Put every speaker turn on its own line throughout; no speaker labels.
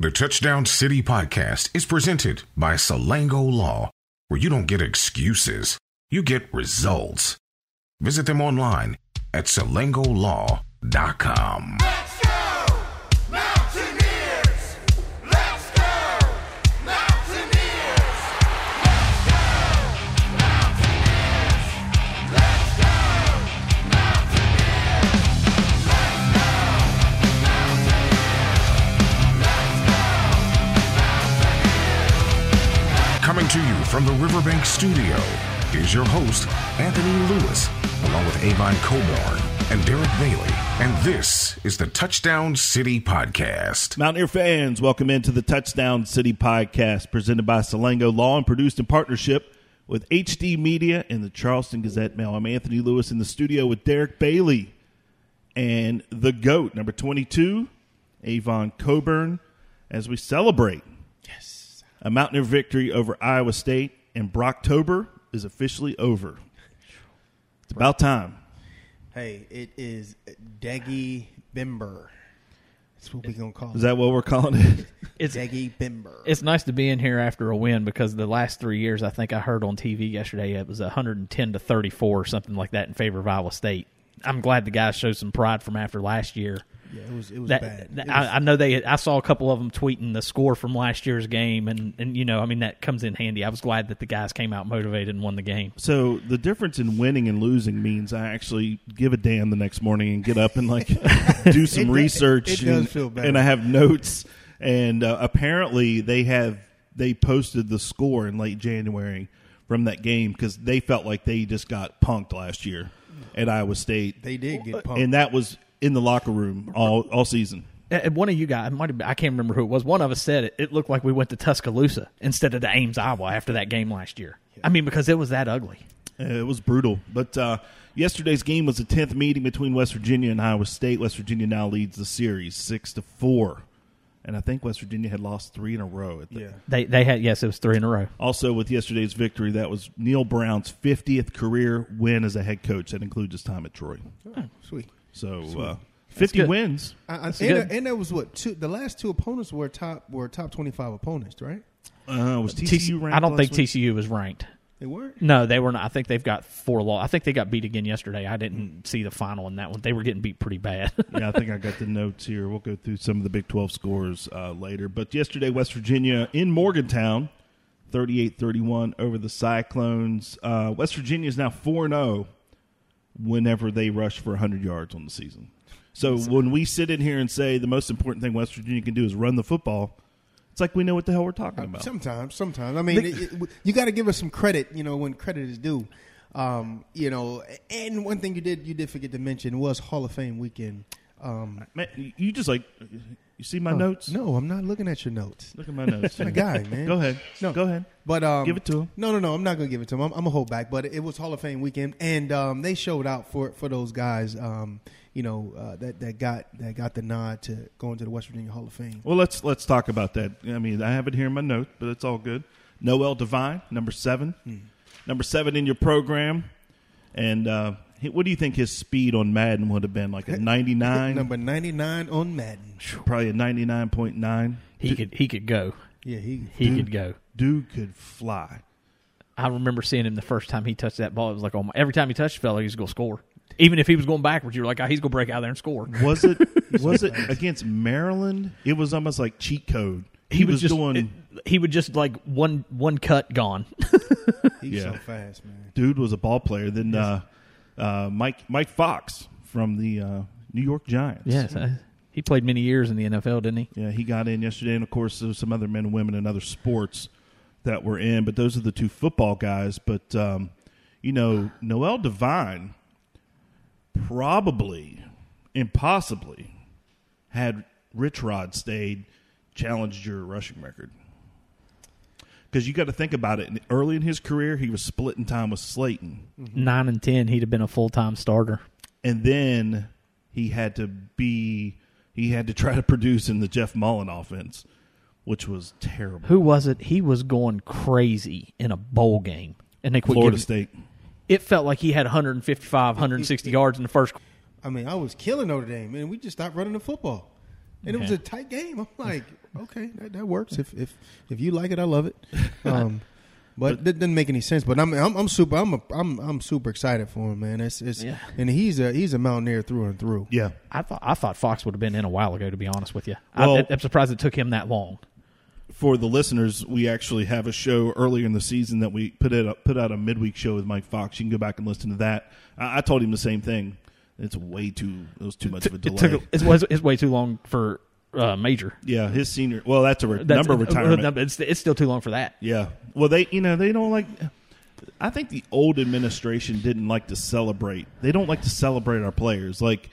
The Touchdown City podcast is presented by Salango Law, where you don't get excuses, you get results. Visit them online at salangolaw.com. to you from the Riverbank Studio is your host, Anthony Lewis, along with Avon Cobourne and Derek Bailey. And this is the Touchdown City Podcast.
Mountaineer fans, welcome into the Touchdown City podcast presented by Salango Law and produced in partnership with HD Media and the Charleston Gazette Mail. I'm Anthony Lewis in the studio with Derek Bailey and the GOAT, number 22, Avon Cobourne, as we celebrate yes. A Mountaineer victory over Iowa State, and Brocktober is officially over. It's about time.
Hey, it is Deggy Bimber. That's what we're gonna call
Is
it.
that what we're calling it?
It's
Deggy Bimber.
it's nice to be in here after a win because the last three years, I think I heard on TV yesterday it was 110 to 34 or something like that in favor of Iowa State. I'm glad the guys showed some pride from after last year.
Yeah, it was it was
That,
bad.
that-
It was-
I, I know they. I saw a couple of them tweeting the score from last year's game, and and you know, I mean that comes in handy. I was glad that the guys came out motivated and won the game.
So the difference in winning and losing means I actually give a damn the next morning and get up and like do some
It
research.
it does
and,
feel better.
and I have notes. And uh, apparently they have they posted the score in late January from that game because they felt like they just got punked last year at Iowa State,
they did get punked,
and that was in the locker room all all season.
Uh, One of you guys, might have been, I can't remember who it was. One of us said it. It looked like we went to Tuscaloosa instead of to Ames, Iowa, after that game last year. I mean, because it was that ugly.
It was brutal. But uh, yesterday's game was the tenth meeting between West Virginia and Iowa State. West Virginia now leads the series six to four, and I think West Virginia had lost three in a row. At the,
yeah,
They they had yes, it was three in a row.
Also, with yesterday's victory, that was Neal Brown's fiftieth career win as a head coach. That includes his time at Troy.
sweet.
So uh, fifty
good.
wins.
I, I, and,
That's
and that was what two, the last two opponents were top were top twenty five opponents, right?
Uh, was TCU
TCU,
ranked?
I don't think
week?
TCU was ranked.
They weren't.
No, they were not. I think they've got four law. I think they got beat again yesterday. I didn't see the final in that one. They were getting beat pretty bad.
yeah, I think I got the notes here. We'll go through some of the Big 12 scores uh, later. But yesterday, West Virginia in Morgantown, 38 31 over the Cyclones. Uh, West Virginia is now 4 0 whenever they rush for 100 yards on the season. So when we sit in here and say the most important thing West Virginia can do is run the football, it's like we know what the hell we're talking about.
Sometimes, sometimes. I mean, it, it, you got to give us some credit. You know, when credit is due. Um, you know, and one thing you did you did forget to mention was Hall of Fame weekend. Um,
Man, you just like, you see my notes?
No, I'm not looking at your notes.
Look at my notes.
My guy, man.
Go ahead.
No.
Go ahead.
But um,
Give it to him.
No, no, no. I'm not going to give it to him. I'm, I'm gonna hold back. But it was Hall of Fame weekend, and um, they showed out for for those guys. Um, you know uh, that that got that got the nod to go into the West Virginia Hall of Fame.
Well, let's let's talk about that. I mean, I have it here in my note, but it's all good. Noel Devine, number seven, number seven in your program, and uh, what do you think his speed on Madden would have been? Like a ninety nine,
Number 99 on Madden.
probably a ninety nine point nine.
he could he could go.
Yeah, he.
He
Dude.
could go.
Dude could fly.
I remember seeing him the first time he touched that ball. It was like, oh my! Every time he touched the fella, he was going to score. Even if he was going backwards, you were like, oh, he's going to break out there and score.
Was it was it against Maryland? It was almost like cheat code. He, was,
just
doing.
He would just like one one cut gone.
He's
Yeah.
so fast, man.
dude was a ball player. Then uh, uh, Mike Mike Fox from the uh, New York Giants.
yes, uh, he played many years in the NFL, didn't he?
Yeah, he got in yesterday, and of course, there was some other men and women in other sports that were in, but those are the two football guys. But um, you know, Noel Devine probably, impossibly, had Rich Rod stayed, challenged your rushing record. Because you got to think about it. Early in his career, he was splitting time with Slaton, mm-hmm.
Nine and ten, he'd have been a full time starter.
and then he had to be he had to try to produce in the Jeff Mullen offense, which was terrible.
Who was it? He was going crazy in a bowl game, and they quit
Florida
giving-
State.
It felt like he had 155, 160 yards in the first.
I mean, I was killing Notre Dame, man. We just stopped running the football. And it was a tight game. I'm like, okay, that, that works. If if if you like it, I love it. Um, but that didn't make any sense. But I'm I'm, I'm super I'm a, I'm I'm super excited for him, man. It's it's
Yeah.
and he's a he's a mountaineer through and through.
Yeah.
I thought I thought Fox would have been in a while ago. To be honest with you,
Well-
I, I'm surprised it took him that long.
For the listeners, we actually have a show earlier in the season that we put it put out a midweek show with Mike Fox. You can go back and listen to that. I, I told him the same thing. It's way too. It was too much of a
It
delay.
took it was it's way too long for uh, major.
yeah, his senior. Well, that's a re-
That's-
number retirement.
no, It's, it's still too long for that.
Yeah. Well, they you know they don't like. I think the old administration didn't like to celebrate. They don't like to celebrate our players like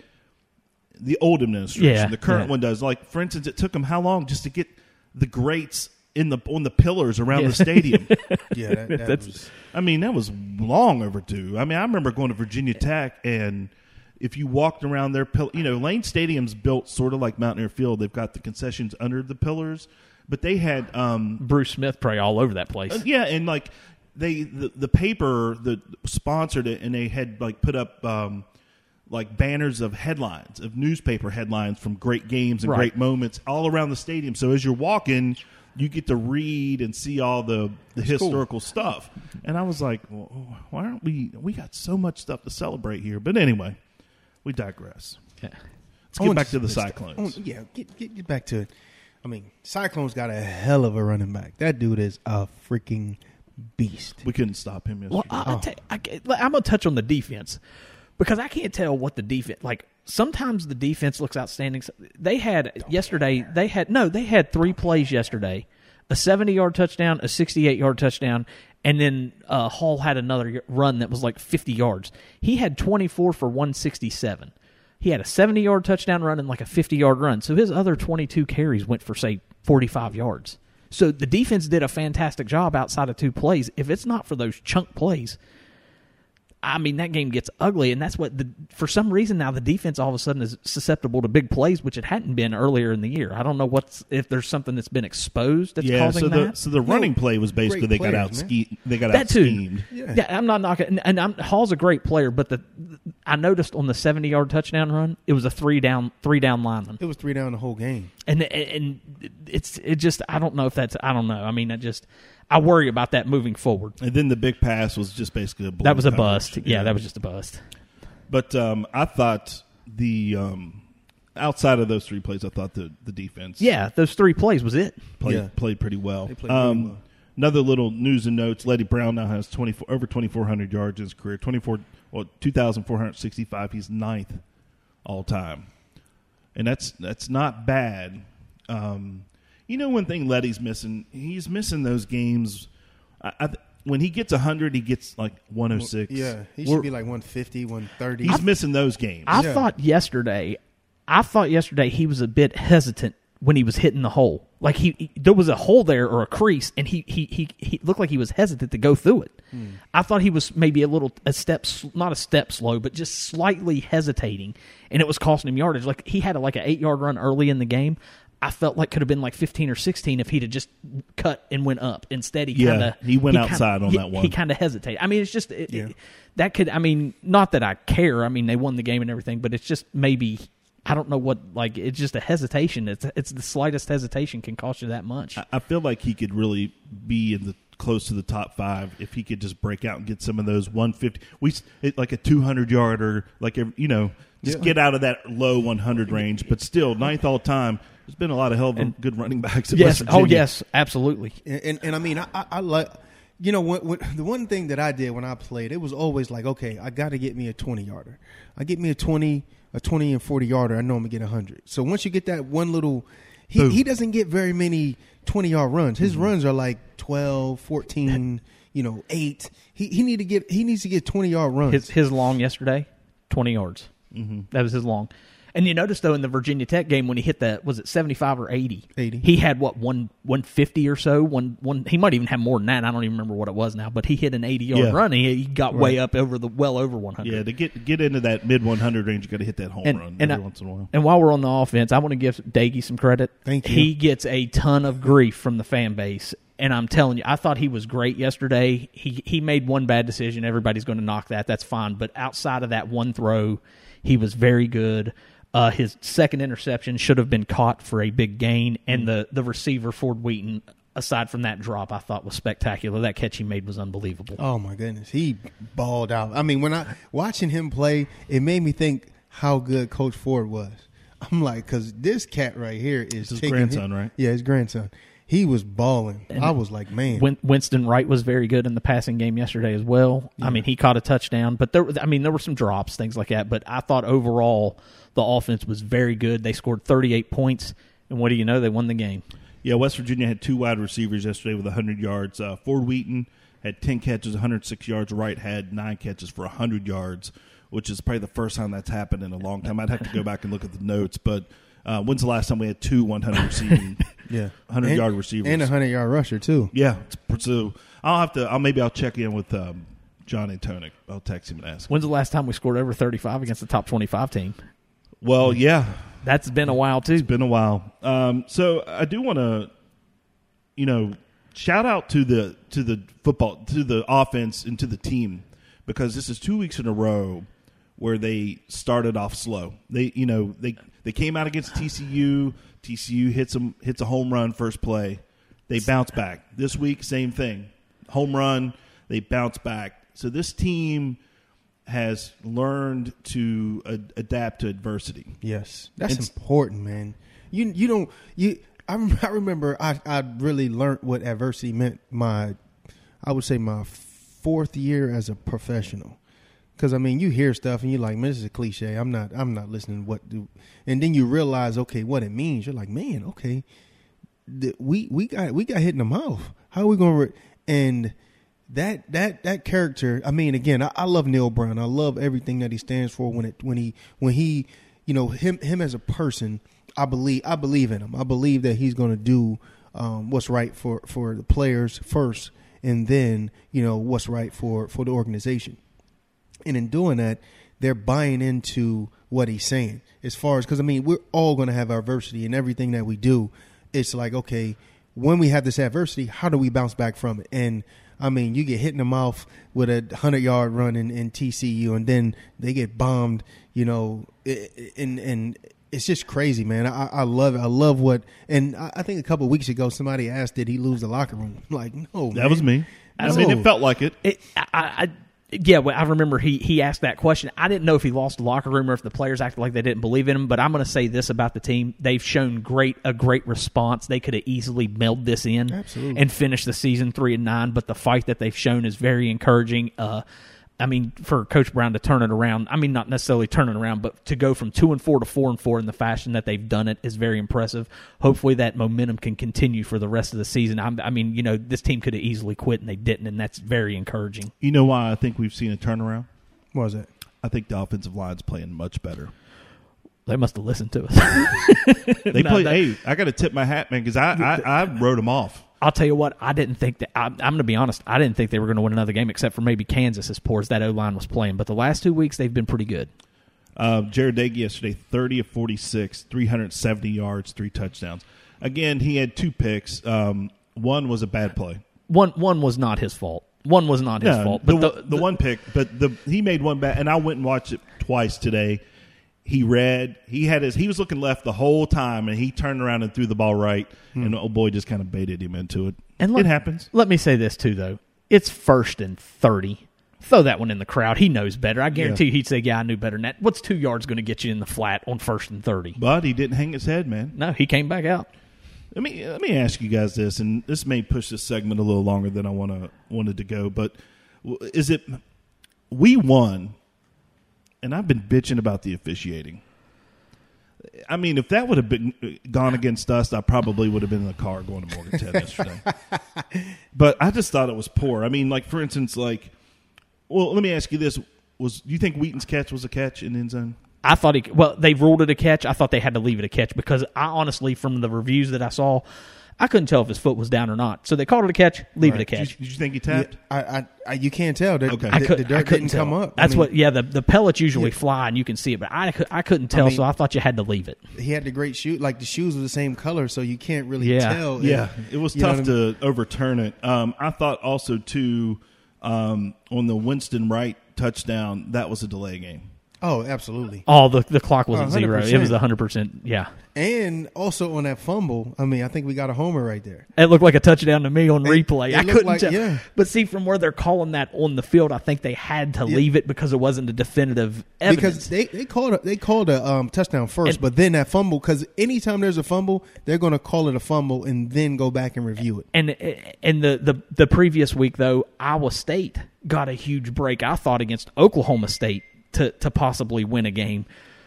the old administration.
Yeah,
the current
yeah.
one does. Like for instance, it took them how long just to get the greats in the on the pillars around
Yeah.
the stadium.
Yeah, that, that
That's-
was
I mean, that was long overdue. I mean, I remember going to Virginia Tech and. If you walked around their pill, you know, Lane Stadium's built sort of like Mountaineer Field. They've got the concessions under the pillars, but they had um,
Bruce Smith probably all over that place.
uh, yeah, and like they the, the paper that sponsored it, and they had like put up um, like banners of headlines of newspaper headlines from great games and
Right.
great moments all around the stadium. So as you're walking, you get to read and see all the, the historical stuff. And I was like, well, why aren't we? We got so much stuff to celebrate here. But anyway, we digress.
Yeah.
Let's get
want
back to the Cyclones.
I yeah, get, get get back to it. I mean, Cyclones got a hell of a running back. That dude is a freaking beast.
we couldn't stop him yesterday.
Well, I, I I, I'm gonna touch on the defense because I can't tell what the defense like. Sometimes the defense looks outstanding. They had yesterday. They had no. They had three plays yesterday: a 70 yard touchdown, a 68 yard touchdown, and then uh, Hall had another run that was like 50 yards. He had 24 for 167. He had a 70 yard touchdown run and like a 50 yard run. So his other 22 carries went for say 45 yards. So the defense did a fantastic job outside of two plays. If it's not for those chunk plays, I mean that game gets ugly, and that's what the for some reason now the defense all of a sudden is susceptible to big plays, which it hadn't been earlier in the year. I don't know what's if there's something that's been exposed that's
yeah,
causing
so the
that.
so the running play was basically
great
they got
players,
out
man.
ske- they got
that
out
too.
schemed.
Yeah. I'm not knocking, and, and I'm, Hall's a great player, but the I noticed on the 70 yard touchdown run, it was a three down three down lineman,
It was three down the whole game.
and and it's it just I don't know if that's I don't know. I mean, I just I worry about that moving forward.
And then the big pass was just basically a blown
That was a
coverage.
bust. Yeah, that was just a bust.
But um, I thought the um, outside of those three plays, I thought the the defense
Yeah, those three plays was it.
played
Yeah.
played pretty well.
They played really
um,
well.
Another little news and notes: Leddie Brown now has twenty four over twenty four hundred yards in his career. Twenty four, well, two thousand four hundred sixty five. He's ninth all time, and that's that's not bad. Um, you know, one thing Leddie's missing, he's missing those games. I, I, when he gets hundred, he gets like one oh hundred six.
Yeah, he should be like 150, 130.
He's missing those games.
I
Yeah.
thought yesterday, I thought yesterday he was a bit hesitant when he was hitting the hole. Like he, he- there was a hole there or a crease, and he he he, he looked like he was hesitant to go through it. Hmm. I thought he was maybe a little a step, not a step slow, but just slightly hesitating, and it was costing him yardage. Like he had a, like an eight yard run early in the game. I felt like could have been like fifteen or sixteen if he'd have just cut and went up. Instead, he
Yeah,
kind of
he went outside on that one.
He kind of hesitated. I mean, it's just it,
Yeah.
it- that could. I mean, not that I care. I mean, they won the game and everything, but it's just maybe I don't know what. Like, it's just a hesitation. It's it's the slightest hesitation can cost you that much.
I- I feel like he could really be in the close to the top five if he could just break out and get some of those 150. We it, like a 200 yarder, like you know, just
Yeah.
get out of that low 100 range. But still, ninth all time. There's been a lot of hell of good running backs. At
yes.
West
Oh, yes. Absolutely.
and, and and I mean, I, I, I like, you know, when, when, the one thing that I did when I played, it was always like, okay, I got to get me a twenty yarder. I get me a twenty, a twenty and forty yarder. I know I'm gonna get a hundred. So once you get that one little, he
Boom.
he doesn't get very many twenty yard runs. His runs are like 12, 14, you know, eight. He he need to get he needs to get twenty yard runs.
His his long yesterday, twenty yards. Mm-hmm. That was his long. And you notice though in the Virginia Tech game when he hit that was it seventy five or eighty?
80.
He had what one one fifty or so. One one. He might even have more than that. I don't even remember what it was now. But he hit an eighty yard
Yeah.
run. He, he got way up over the well over one hundred.
Yeah, to get get into that mid 100 range, you got to hit that home
and,
run
and,
every
I-
once in a while.
and while we're on the offense, I want to give Doege some credit.
Thank you.
He gets a ton of grief from the fan base, and I'm telling you, I thought he was great yesterday. He he made one bad decision. Everybody's going to knock that. That's fine. But outside of that one throw, he was very good. Uh, his second interception should have been caught for a big gain, and the the receiver Ford Wheaton, aside from that drop, I thought was spectacular. That catch he made was unbelievable.
Oh my goodness, he balled out. I mean, when I watching him play, it made me think how good Coach Ford was. I'm like, because this cat right here is
his grandson,
him-
right?
Yeah, his grandson. He was balling. I was like, man,
Winston Wright was very good in the passing game yesterday as well. I mean, he caught a touchdown, but there, I mean, there were some drops, things like that. But I thought overall the offense was very good. They scored 38 points, and what do you know? They won the game.
Yeah, West Virginia had two wide receivers yesterday with 100 yards. Uh, Ford Wheaton had 10 catches, 106 yards. Wright had nine catches for 100 yards, which is probably the first time that's happened in a long time. I'd have to go back and look at the notes, but uh, when's the last time we had two 100 receiving,
yeah,
100
And-
yard receivers?
and a hundred yard rusher too.
yeah, it's- so I'll have to. I'll maybe I'll check in with um, John Antonik. I'll text him and ask.
When's the last time we scored over 35 against the top 25 team?
Well, yeah,
That's been a while too.
It's been a while. Um, so I do want to, you know, shout out to the to the football to the offense and to the team because this is two weeks in a row where they started off slow. They you know they they came out against TCU. TCU hits them hits a home run first play. They bounce back. This week same thing. Home run. They bounce back. So this team has learned to ad- adapt to adversity.
Yes, that's
It's-
important, man. You you don't you. I, I remember I I really learned what adversity meant. My I would say my fourth year as a professional. Because I mean, you hear stuff and you're like, "Man, this is a cliche." I'm not. I'm not listening. What do? And then you realize, okay, what it means. You're like, man, okay, th- we we got we got hit in the mouth. How are we going to? Re-? And that that that character. I mean, again, I, I love Neal Brown. I love everything that he stands for. When it when he when he you know him him as a person. I believe I believe in him. I believe that he's going to do um, what's right for for the players first, and then you know what's right for for the organization. And in doing that, they're buying into what he's saying. As far as because I mean, we're all going to have adversity in everything that we do. It's like okay, when we have this adversity, how do we bounce back from it? And I mean, you get hit in the mouth with a hundred yard run in, in TCU, and then they get bombed. You know, i- i- and and it's just crazy, man. I, I love it. I love what. And I, I think a couple of weeks ago, somebody asked, "Did he lose the locker room?" I'm like, no,
That was me. I mean, it felt like it.
It, I, I, I- yeah, well, I remember he he asked that question. I didn't know if he lost the locker room or if the players acted like they didn't believe in him. But I'm going to say this about the team: they've shown great a great response. They could have easily mailed this in
Absolutely.
and finished the season three and nine. But the fight that they've shown is very encouraging. Uh, I mean, for Coach Brown to turn it around. I mean, not necessarily turn it around, but to go from two and four to four and four in the fashion that they've done it is very impressive. Hopefully, that momentum can continue for the rest of the season. I'm, I mean, you know, this team could have easily quit and they didn't, and that's very encouraging.
You know why I think we've seen a turnaround?
What was that?
I think the offensive line's playing much better.
They must have listened to us.
They
No,
play.
that-
hey, I got to tip my hat, man, because I, I I wrote them off.
I'll tell you what, I didn't think that. I, I'm going to be honest. I didn't think they were going to win another game, except for maybe Kansas, as poor as that O line was playing. But the last two weeks, they've been pretty good.
Uh, Jarret Doege yesterday, thirty of forty-six, three hundred seventy yards, three touchdowns. Again, he had two picks. Um, one was a bad play.
One one was not his fault. One was not his
No,
fault.
the,
But
the, one pick, but the he made one bad, and I went and watched it twice today. He read. He had his. He was looking left the whole time, and he turned around and threw the ball right, hmm. and oh boy, just kind of baited him into it.
And let,
it happens.
Let me say this too, though. It's first and thirty. Throw that one in the crowd. He knows better. I guarantee
Yeah.
he'd say, "Yeah, I knew better than that." What's two yards going to get you in the flat on first and thirty?
But he didn't hang his head, man.
No, he came back out.
Let me let me ask you guys this, and this may push this segment a little longer than I want to wanted to go. But is it we won, and I've been bitching about the officiating. I mean, if that would have been gone against us, I probably would have been in the car going to Morgantown yesterday. But I just thought it was poor. I mean, like for instance, like, well, let me ask you this: Was do you think Wheaton's catch was a catch in the end zone?
I thought he well, they ruled it a catch. I thought they had to leave it a catch because I honestly, from the reviews that I saw, I couldn't tell if his foot was down or not. So they called it a catch, leave it a
Did you,
catch.
did you think he tapped?
I, I, I you can't tell. The,
Okay.
the,
I, could,
the dirt
I couldn't
didn't
tell.
come up. I
That's
mean,
what. Yeah, the the pellets usually fly and you can see it, but I, I couldn't tell,
mean-
so I thought you had to leave it.
he had the great shoe. Like the shoes were the same color, so you can't really
Yeah.
tell.
Yeah, it was tough
what I mean?
to overturn it. Um, I thought also too um, on the Winston Wright touchdown that was a delay game.
Oh, absolutely.
Oh, the the clock wasn't zero; It was
100%.
hundred percent. Yeah,
And also on that fumble, I mean, I think we got a homer right there.
it looked like a touchdown to me on replay.
it
I couldn't
like-
tell.
yeah.
But see, from where they're calling that on the field, I think they had to leave it because it wasn't a definitive evidence.
Because they, they called a, they called a um, touchdown first,
And-
but then that fumble. Because anytime there's a fumble, they're going to call it a fumble and then go back and review it.
and and the, the the previous week though, Iowa State got a huge break. I thought against Oklahoma State to to possibly win a game.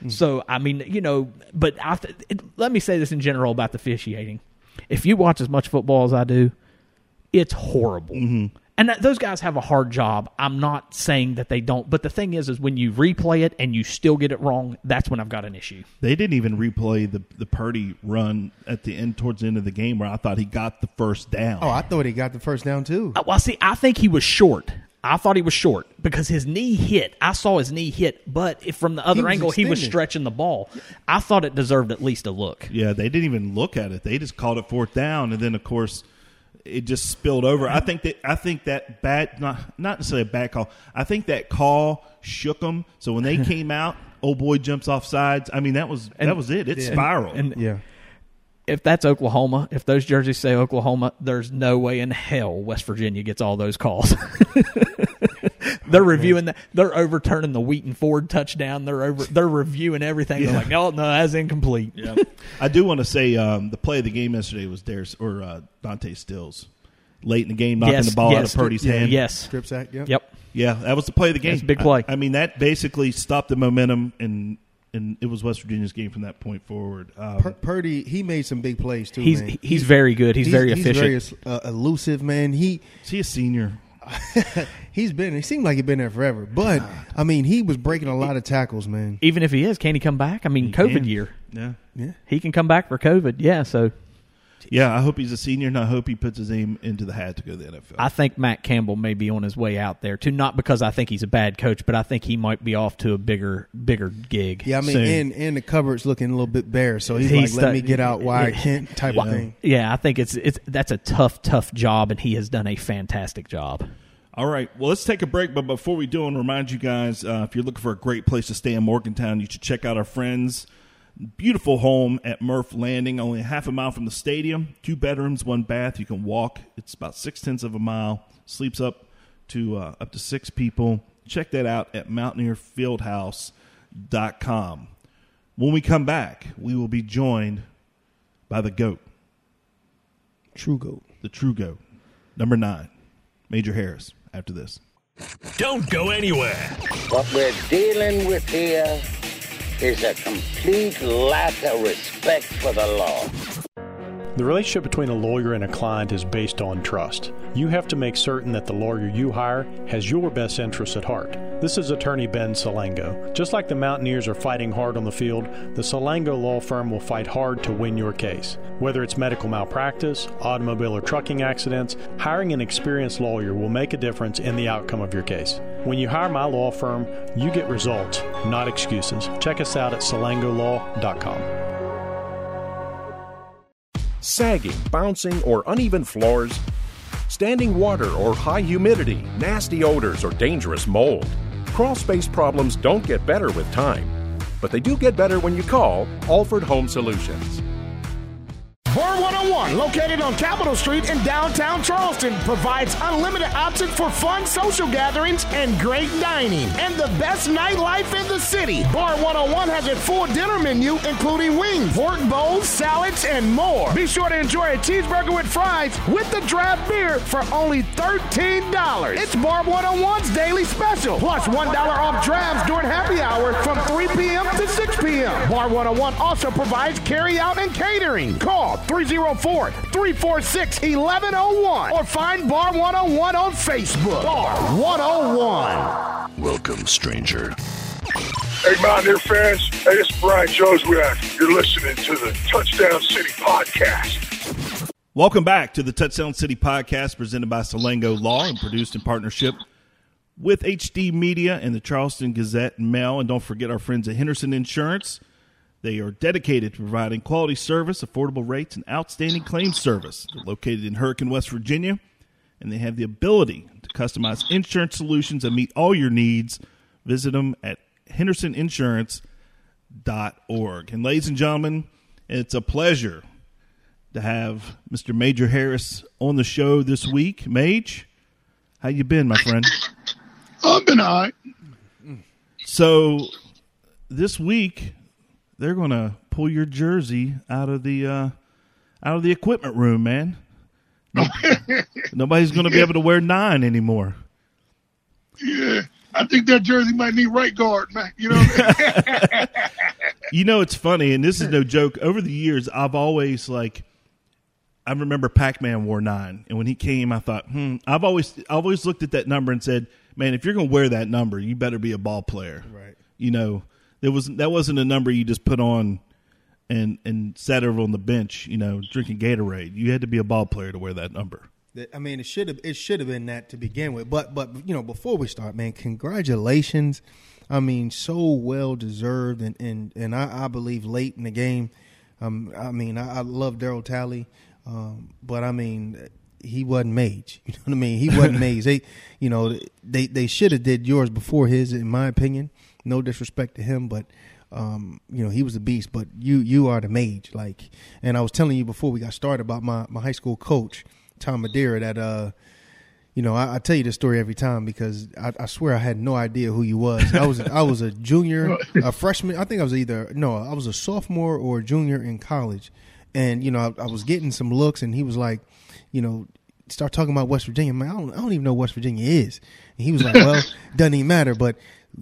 So I mean, you know, but I th- it, let me say this in general about the officiating. If you watch as much football as I do, it's horrible. And that, those guys have a hard job. I'm not saying that they don't, but the thing is, is when you replay it and you still get it wrong, that's when I've got an issue.
They didn't even replay the the Purdy run at the end towards the end of the game where I thought he got the first down.
Oh, I thought he got the first down too.
Uh, Well, see, I think he was short. I thought he was short because his knee hit. I saw his knee hit, but if from the other
was
angle, he was stretching the ball. I thought it deserved at least a look.
Yeah, they didn't even look at it. They just called it fourth down, and then of course it just spilled over. I think that I think that bad not not necessarily a bad call. I think that call shook them. So when they came out, old boy jumps off sides. I mean that was that was it. It spiraled.
And
Yeah,
if that's Oklahoma, if those jerseys say Oklahoma, there's no way in hell West Virginia gets all those calls. they're reviewing that. They're overturning the Wheaton Ford touchdown. They're over. They're reviewing everything. They're like, no, no, that's incomplete.
yeah. I do want to say um, the play of the game yesterday was Darius or uh, Dante Stills late in the game knocking
Yes,
the ball out of Purdy's
yeah,
hand.
Yes.
strip sack. Yep.
Yep.
Yeah, that was the play of the game.
That's a big play.
I, I mean, that basically stopped the momentum, and and it was West Virginia's game from that point forward. Um,
Pur- Purdy, he made some big plays too.
He's
man.
he's very good. He's, very efficient.
He's very uh, elusive, man. He
is he a senior?
he's been. He seemed like he'd been there forever, but I mean, he was breaking a lot of tackles, man.
Even if he is, can he come back? I mean, COVID
can.
year.
Yeah,
Yeah.
He can come back for COVID. Yeah, so
yeah. I hope he's a senior, and I hope he puts his name into the hat to go to the NFL.
I think Matt Campbell may be on his way out there too. Not because I think he's a bad coach, but I think he might be off to a bigger, bigger gig.
Yeah, I mean,
Soon.
and and the cupboard's looking a little bit bare, so he's,
He's
like, "Let
stu-
me get out while I
Yeah.
can," type of thing.
Yeah, I think it's it's that's a tough, tough job, and he has done a fantastic job.
All right. Well, let's take a break. But before we do, I want to remind you guys uh, if you're looking for a great place to stay in Morgantown, you should check out our friends. Beautiful home at Murph Landing, only a half a mile from the stadium. Two bedrooms, one bath. You can walk. It's about six tenths of a mile. Sleeps up to uh, up to six people. Check that out at MountaineerFieldhouse.com. When we come back, we will be joined by the GOAT,
True goat.
the true GOAT, number nine, Major Harris. After this.
Don't go anywhere.
What we're dealing with here is a complete lack of respect for the law.
The relationship between a lawyer and a client is based on trust. You have to make certain that the lawyer you hire has your best interests at heart. This is attorney Ben Salango. Just like the Mountaineers are fighting hard on the field, the Salango law firm will fight hard to win your case. Whether it's medical malpractice, automobile or trucking accidents, hiring an experienced lawyer will make a difference in the outcome of your case. When you hire my law firm, you get results, not excuses. Check us out at salangolaw.com.
sagging, bouncing, or uneven floors, standing water or high humidity, nasty odors, or dangerous mold. Crawl space problems don't get better with time, but they do get better when you call Alford Home Solutions.
Bar 101, located on Capitol Street in downtown Charleston, provides unlimited options for fun social gatherings and great dining. And the best nightlife in the city. Bar 101 has a full dinner menu, including wings, pork bowls, salads, and more. Be sure to enjoy a cheeseburger with fries with the draft beer for only $13. It's Bar 101's daily special, plus 1 off drafts during happy hour from 3 p.m. to 6 p.m. Bar 101 also provides carry out and catering. Call 304 346 1101 or find Bar 101 on Facebook. Bar 101.
Welcome, stranger.
Hey, Mountaineer fans. Hey, it's Brian Joswiak. You're listening to the Touchdown City Podcast.
Welcome back to the Touchdown City podcast presented by Salango Law and produced in partnership with HD Media and the Charleston Gazette and Mail. And don't forget our friends at Henderson Insurance. They are dedicated to providing quality service, affordable rates, and outstanding claim service. They're located in Hurricane, West Virginia, and they have the ability to customize insurance solutions and meet all your needs. Visit them at hendersoninsurance.org. And ladies and gentlemen, it's a pleasure to have Mr. Major Harris on the show this week. Mage, how you been, my friend?
I've been all right.
So this week they're going to pull your jersey out of the uh, out of the equipment room, man. Nobody's going to be able to wear nine anymore.
Yeah, I think that jersey might need right guard, man. You know, I mean?
You know, it's funny, and this is no joke. Over the years, I've always like, I remember Pac Man wore nine, and when he came, I thought, hmm. I've always, I've always looked at that number and said, man, if you're going to wear that number, you better be a ball player,
Right.
You know, there was that wasn't a number you just put on and and sat over on the bench, you know, drinking Gatorade. You had to be a ball player to wear that number.
I mean, it should have it should have been that to begin with. But but you know, before we start, man, congratulations. I mean, so well deserved, and and and I, I believe late in the game. Um, I mean, I, I love Darryl Talley, um, but I mean, he wasn't Mage. You know what I mean? He wasn't Mage. They, you know, they they should have did yours before his, in my opinion. No disrespect to him, but um, you know, he was a beast. But you you are the Mage. Like, and I was telling you before we got started about my my high school coach, Tom Madeira, that uh. You know, I, I tell you this story every time because I, I swear I had no idea who you was. I was I was a junior, a freshman. I think I was either no, I was a sophomore or a junior in college, and you know I, I was getting some looks, and he was like, you know, start talking about West Virginia. Man, I don't, I don't even know what West Virginia is. And he was like, well, doesn't even matter. But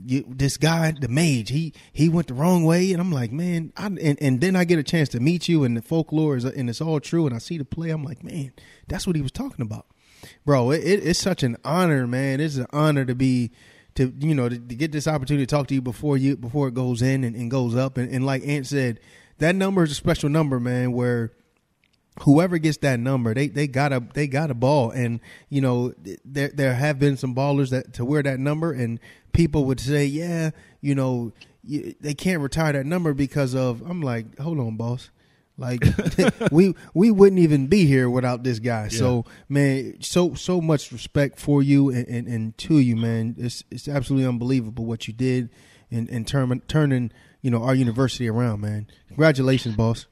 you, this guy, the mage, he he went the wrong way, and I'm like, man. I, and and then I get a chance to meet you, and the folklore is, and it's all true, and I see the play. I'm like, man, that's what he was talking about, bro. It, it, it's such an honor, man. It's an honor to be. To you know to, to get this opportunity to talk to you before you before it goes in and, and goes up and, and like Ant said, that number is a special number, man. Where whoever gets that number, they they got a they got a ball, and you know there there have been some ballers that to wear that number, and people would say, yeah, you know, you, they can't retire that number because of. I'm like, hold on, boss. Like we we wouldn't even be here without this guy. So man, so so much respect for you and, and, and to you, man. It's it's absolutely unbelievable what you did in in term, turning you know our university around, man. Congratulations, boss.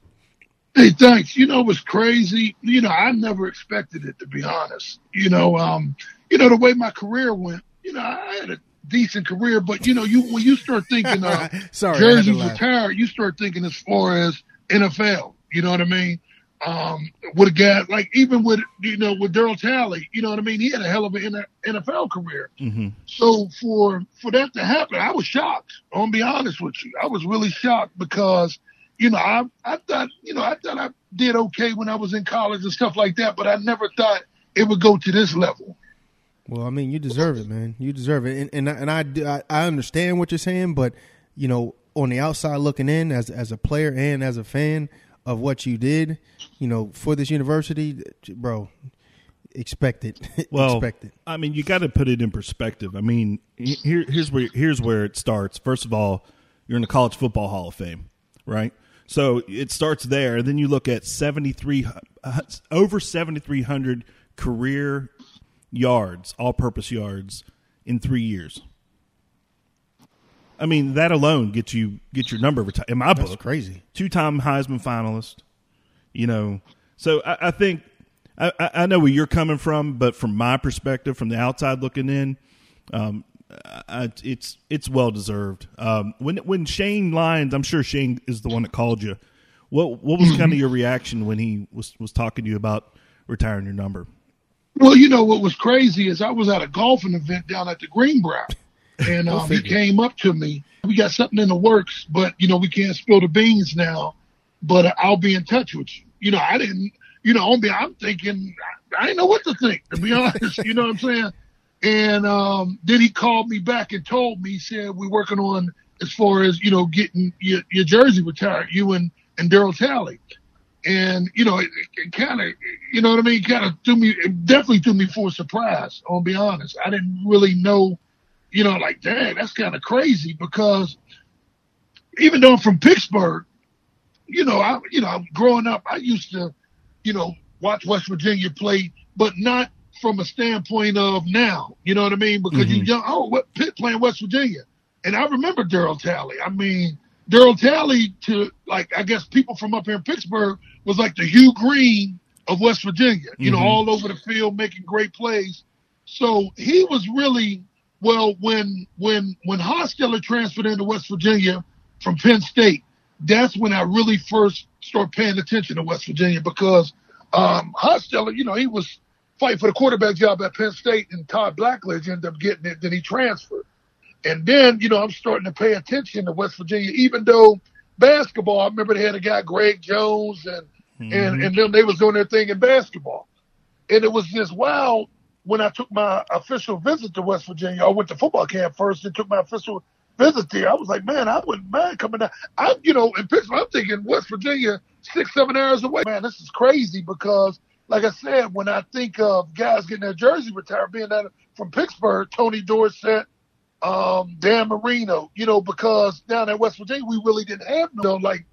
Hey, thanks. You know it was crazy? You know, I never expected it to be honest. You know, um, you know the way my career went. You know, I had a decent career, but you know, you when you start thinking uh,
Sorry,
jerseys retired, you start thinking as far as NFL. You know what I mean? Um, with a guy like even with you know with Darryl Talley, you know what I mean? He had a hell of an NFL career.
Mm-hmm.
So for for that to happen, I was shocked. I'm gonna be honest with you. I was really shocked because, you know, I I thought you know I thought I did okay when I was in college and stuff like that, but I never thought it would go to this level.
Well, I mean, you deserve it, man. You deserve it, and and I, and I, do- I I understand what you're saying, but you know, on the outside looking in, as as a player and as a fan of what you did, you know, for this university, bro, expect it.
Well,
expect it.
I mean, you got to put it in perspective. I mean, here, here's where here's where it starts. First of all, you're in the College Football Hall of Fame, right? So it starts there. Then you look at 73 uh, over 7,300 career yards, all-purpose yards in three years. I mean, that alone gets you get your number retired. In my
That's
book,
crazy.
two-time Heisman finalist. You know, so I, I think I, I I know where you're coming from, but from my perspective, from the outside looking in, um, I, it's it's well deserved. Um, when when Shane Lyons, I'm sure Shane is the one that called you. What what was kind of your reaction when he was was talking to you about retiring your number?
Well, you know what was crazy is I was at a golfing event down at the Greenbrier, and um, he came up to me. We got something in the works, but you know we can't spill the beans now. But I'll be in touch with you. You know, I didn't. You know, I'm, I'm thinking I didn't know what to think. To be honest, you know what I'm saying. And um, then he called me back and told me, he said, we're working on as far as, you know, getting your, your jersey retired, you and, and Darryl Talley. And, you know, it, it kind of, you know what I mean? Kind of threw me, it definitely threw me for a surprise. I'll be honest. I didn't really know, you know, like, dang, that's kind of crazy because even though I'm from Pittsburgh, you know, I, you know, growing up, I used to, you know, watch West Virginia play, but not from a standpoint of now. You know what I mean? Because you young, oh, what Pitt playing West Virginia, and I remember Darryl Talley. I mean, Darryl Talley to like I guess people from up here in Pittsburgh was like the Hugh Green of West Virginia. You know,
Mhm.
all over the field making great plays. So he was really well when when when Hostetler transferred into West Virginia from Penn State. That's when I really first started paying attention to West Virginia because um, you know, he was fighting for the quarterback job at Penn State, and Todd Blackledge ended up getting it. Then he transferred. And then, you know, I'm starting to pay attention to West Virginia, even though basketball, I remember they had a guy, Greg Jones, and and mm-hmm. and them they was doing their thing in basketball. And it was just wow when I took my official visit to West Virginia. I went to football camp first and took my official visit there. I was like, man, I wouldn't mind coming down. I, you know, in Pittsburgh, I'm thinking West Virginia, six, seven hours away. Man, this is crazy because, like I said, when I think of guys getting their jersey retired, being that from Pittsburgh, Tony Dorsett, um, Dan Marino, you know, because down at West Virginia, we really didn't have no, like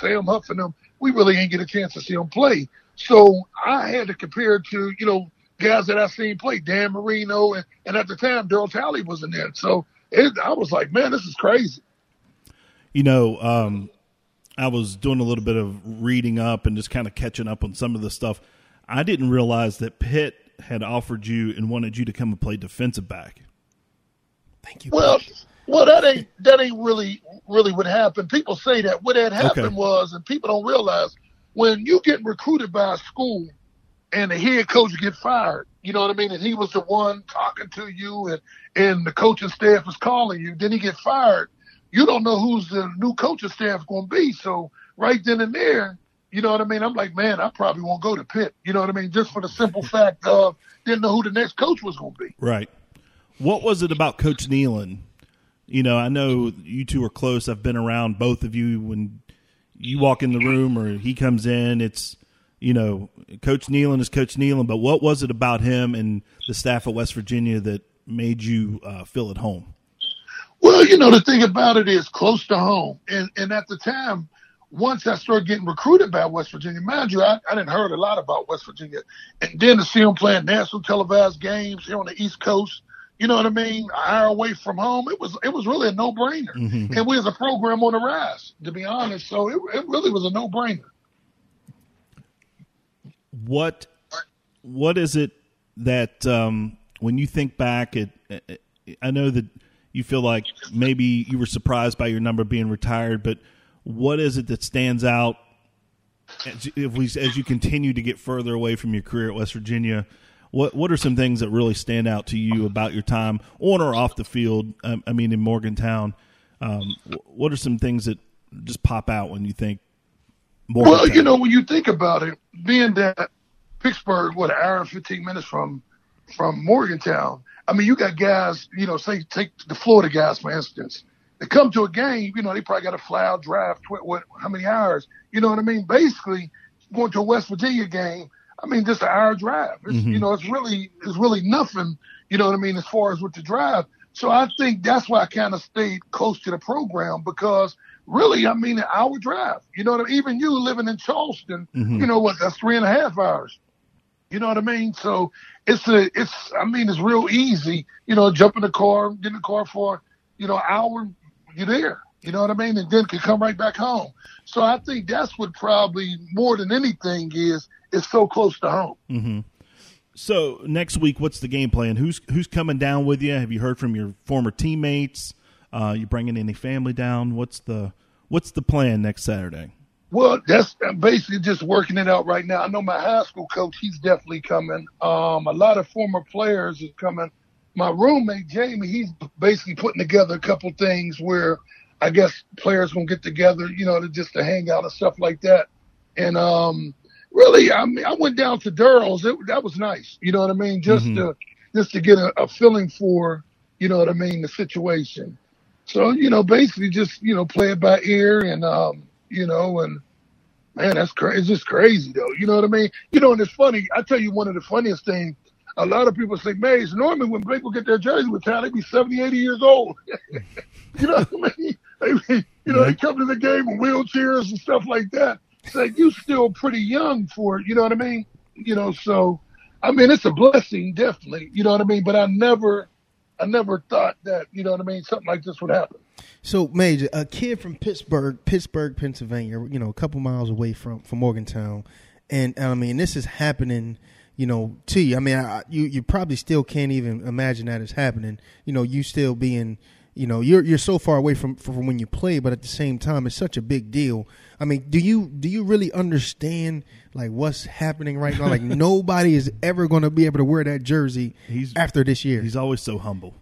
Sam Huff and them, we really didn't get a chance to see them play. So I had to compare to, you know, guys that I've seen play, Dan Marino, and, and at the time, Darryl Talley was in there. So it, I was like, man, this is crazy.
You know, um, I was doing a little bit of reading up and just kind of catching up on some of the stuff. I didn't realize that Pitt had offered you and wanted you to come and play defensive back.
Thank you.
Well, well, that ain't that ain't really really what happened. People say that what had happened
Okay.
was, and people don't realize when you get recruited by a school and the head coach get fired, you know what I mean, and he was the one talking to you, and and the coaching staff was calling you, then he get fired. You don't know who's the new coaching staff going to be. So right then and there, you know what I mean. I'm like, man, I probably won't go to Pitt. You know what I mean, just for the simple fact of didn't know who the next coach was going to be.
Right. What was it about Coach Nehlen? You know, I know you two are close. I've been around both of you when you walk in the room or he comes in. It's you know, Coach Nehlen is Coach Nehlen. But what was it about him and the staff at West Virginia that made you uh, feel at home?
Well, you know, the thing about it is close to home. And and at the time, once I started getting recruited by West Virginia, mind you, I, I didn't heard a lot about West Virginia. And then to see them playing national televised games here on the East Coast, you know what I mean, an hour away from home, it was it was really a no brainer.
Mhm.
And we as a program on the rise, to be honest. So it, it really was a no brainer.
What what is it that um, when you think back at I know that you feel like maybe you were surprised by your number being retired, but what is it that stands out as, if we as you continue to get further away from your career at West Virginia? What what are some things that really stand out to you about your time on or off the field? Um, I mean, in Morgantown, um, what are some things that just pop out when you think? Morgantown?
Well, you know, when you think about it, being that Pittsburgh, what an hour and fifteen minutes from from Morgantown. I mean, you got guys, you know, say take the Florida guys for instance. They come to a game, you know, they probably got to fly out, drive, tw- what, how many hours? You know what I mean? Basically, going to a West Virginia game, I mean, just an hour drive. It's,
Mhm.
You know, it's really, it's really nothing. You know what I mean? As far as with the drive. So I think that's why I kind of stayed close to the program because really, I mean, an hour drive. You know what I mean? Even you living in Charleston,
Mhm.
you know what? That's three and a half hours. You know what I mean? So it's a, it's, I mean, it's real easy. You know, jump in the car, get in the car for, you know, an hour, you're there. You know what I mean? And then can come right back home. So I think that's what probably more than anything is, it's so close to home.
hmm So next week, what's the game plan? Who's who's coming down with you? Have you heard from your former teammates? Uh, you bringing any family down? What's the what's the plan next Saturday?
Well, that's I'm basically just working it out right now. I know my high school coach, he's definitely coming. Um, a lot of former players is coming. My roommate, Jamie, he's basically putting together a couple things where I guess players gonna get together, you know, to just to hang out and stuff like that. And um, really, I mean, I went down to Durrell's. It, that was nice. You know what I mean? Just
Mhm.
to just to get a, a feeling for, you know what I mean, the situation. So you know, basically just you know play it by ear and um, you know, and man, that's crazy. It's just crazy though. You know what I mean? You know, and it's funny. I tell you, one of the funniest things. A lot of people say, Mays, normally when people get their jersey retired, they be 70, 80 years old. you know what I mean? They, be- you know, they come to the game in wheelchairs and stuff like that. It's like, you still pretty young for it. You know what I mean? You know, so, I mean, it's a blessing, definitely. You know what I mean? But I never, I never thought that you know what I mean. Something like this would happen.
So, Major, a kid from Pittsburgh, Pittsburgh, Pennsylvania, you know, a couple miles away from from Morgantown, and I mean, this is happening, you know, T. I mean, I, you you probably still can't even imagine that it's happening. You know, you still being, you know, you're you're so far away from from when you play, but at the same time, it's such a big deal. I mean, do you do you really understand like what's happening right now? Like nobody is ever going to be able to wear that jersey
He's-
after this year.
He's always so humble.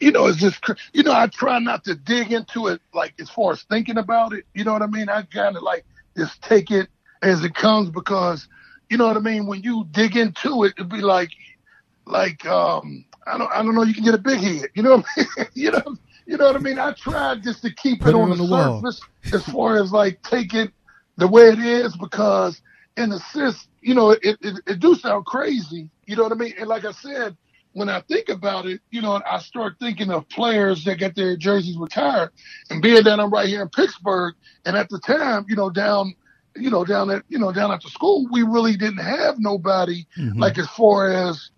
you know, it's just, cr- you know, I try not to dig into it, like, as far as thinking about it. You know what I mean? I kind of like just take it as it comes because, you know what I mean? When you dig into it, it'd be like, like, um, I don't, I don't know, you can get a big head. You know what I mean? you know, you know what I mean? I tried just to keep
Put
it
it
on,
on
the,
the
surface as far as like take it the way it is because in a sense, you know, it, it, it do sound crazy. You know what I mean? And like I said, when I think about it, you know, I start thinking of players that get their jerseys retired. And being that I'm right here in Pittsburgh, and at the time, you know, down, you know, down at, you know, down at the school, we really didn't have nobody like as far as,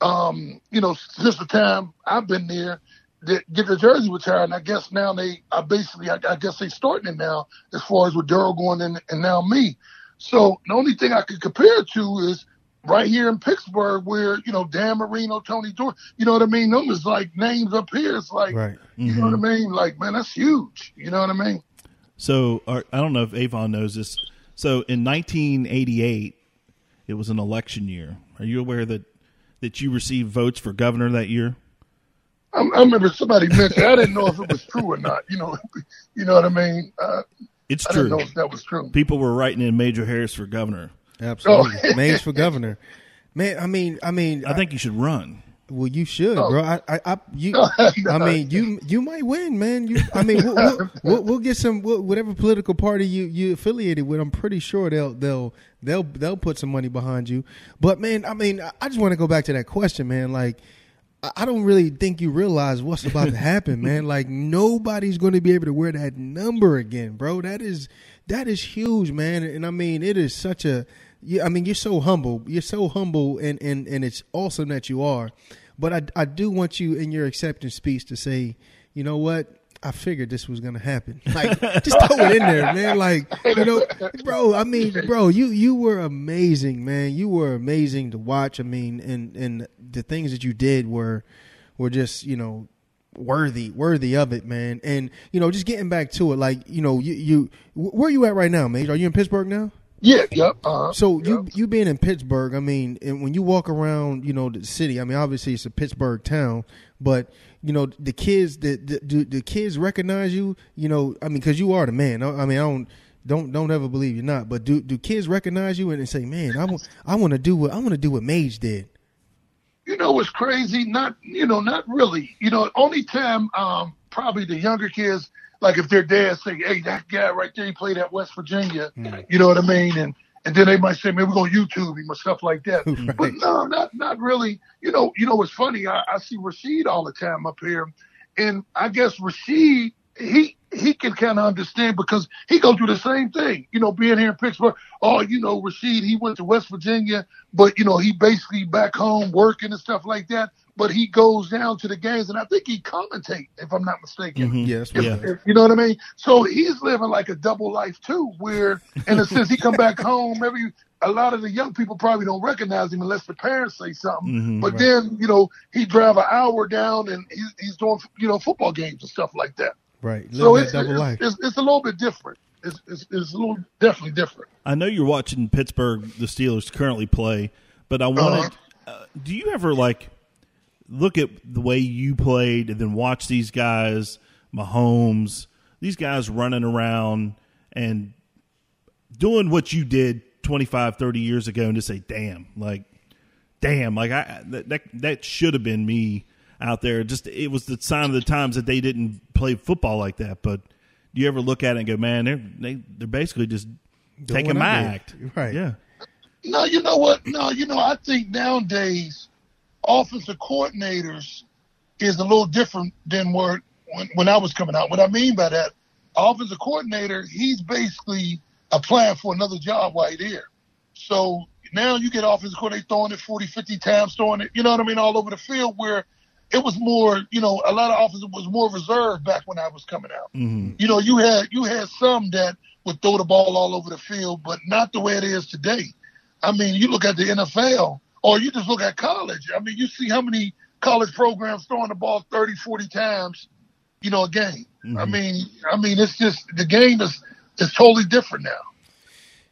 um, you know, since the time I've been there, that get the jersey retired. And I guess now they, I basically, I, I guess they starting it now as far as with Darryl going in and now me. So the only thing I could compare it to is right here in Pittsburgh where, you know, Dan Marino, Tony Jordan, you know what I mean? Them is like names up here. It's like,
right.
you know what I mean? Like, man, that's huge. You know what I mean?
So I don't know if Avon knows this. So in 1988, it was an election year. Are you aware that that you received votes for governor that year?
I, I remember somebody mentioned, I didn't know if it was true or not. You know, you know what I mean? Uh,
It's
I didn't
true.
know if that was true.
People were writing in Major Harris for governor.
Absolutely,
Oh.
Mays for governor. Man, I mean, I mean,
I think you should run.
Well, you should,
Oh.
bro. I, I, I you, I mean, you, you might win, man. You, I mean, we'll, we'll, we'll, we'll get some wh- whatever political party you you affiliated with. I'm pretty sure they'll they'll they'll they'll put some money behind you. But man, I mean, I- just want to go back to that question, man. Like, I I don't really think you realize what's about to happen, man. Like nobody's going to be able to wear that number again, bro. That is that is huge, man. And I mean, it is such a. I mean, you're so humble. You're so humble, and and and it's awesome that you are. But I I do want you in your acceptance speech to say, you know what. I figured this was gonna happen. Like, just throw it in there, man. Like, you know, bro. I mean, bro, you you were amazing, man. You were amazing to watch. I mean, and and the things that you did were were just you know worthy worthy of it, man. And you know, just getting back to it, like you know, you you where are you at right now, Mage? Are you in Pittsburgh now?
Yeah, yep. Uh,
So you you being in Pittsburgh, I mean, and when you walk around, you know, the city. I mean, obviously it's a Pittsburgh town, but you know, the kids, the the, do the kids recognize you? You know, I mean, because you are the man. I I mean, I don't don't don't ever believe you're not. But do do kids recognize you and say, man, I want I want to do what I want to do what Mage did.
you know what's crazy? Not you know, not really. You know, only time um probably the younger kids, like if their dad say, Hey, that guy right there, he played at West Virginia, hmm. you know what I mean? And and then they might say, Man, we're gonna YouTube him or stuff like that. But no, not not really. You know, you know what's funny? I, I see Rasheed all the time up here. And I guess Rasheed he he can kind of understand because he go through the same thing. You know, being here in Pittsburgh. Oh, you know, Rasheed he went to West Virginia, but you know he basically back home working and stuff like that. But he goes down to the games, and I think he commentate, if I'm not mistaken.
Yeah, that's what
Yeah.
it is.
You know what I mean? So he's living like a double life too, where in a sense he come back home every. A lot of the young people probably don't recognize him unless the parents say something.
Mhm.
but then you know he drive an hour down and he's, he's doing you know football games and stuff like that.
right.
So
Living
it's,
double
it's,
life.
it's it's a little bit different. It's, it's it's a little definitely different.
I know you're watching Pittsburgh, the Steelers currently play, but I wanted. uh do you ever like look at the way you played and then watch these guys, Mahomes, these guys running around and doing what you did 25, 30 years ago, and just say, "Damn!" Like, damn! Like I that that, that should have been me out there. Just it was the sign of the times that they didn't play football like that. But do you ever look at it and go, "Man, they're they, they're basically just taking my act."
Right.
Yeah.
No, you know what? No, you know, I think nowadays offensive coordinators is a little different than where when, when I was coming out. What I mean by that, offensive coordinator, he's basically applying for another job right he's there. So now you get offensive coordinator throwing it 40, 50 times, throwing it, you know what I mean, all over the field where it was more, you know, a lot of offenses was more reserved back when I was coming out.
Mm-hmm.
You know, you had you had some that would throw the ball all over the field, but not the way it is today. I mean, you look at the NFL or you just look at college. I mean, you see how many college programs throwing the ball 30, 40 times, you know, a game. I mm-hmm. mean, I mean, it's just the game is is totally different now.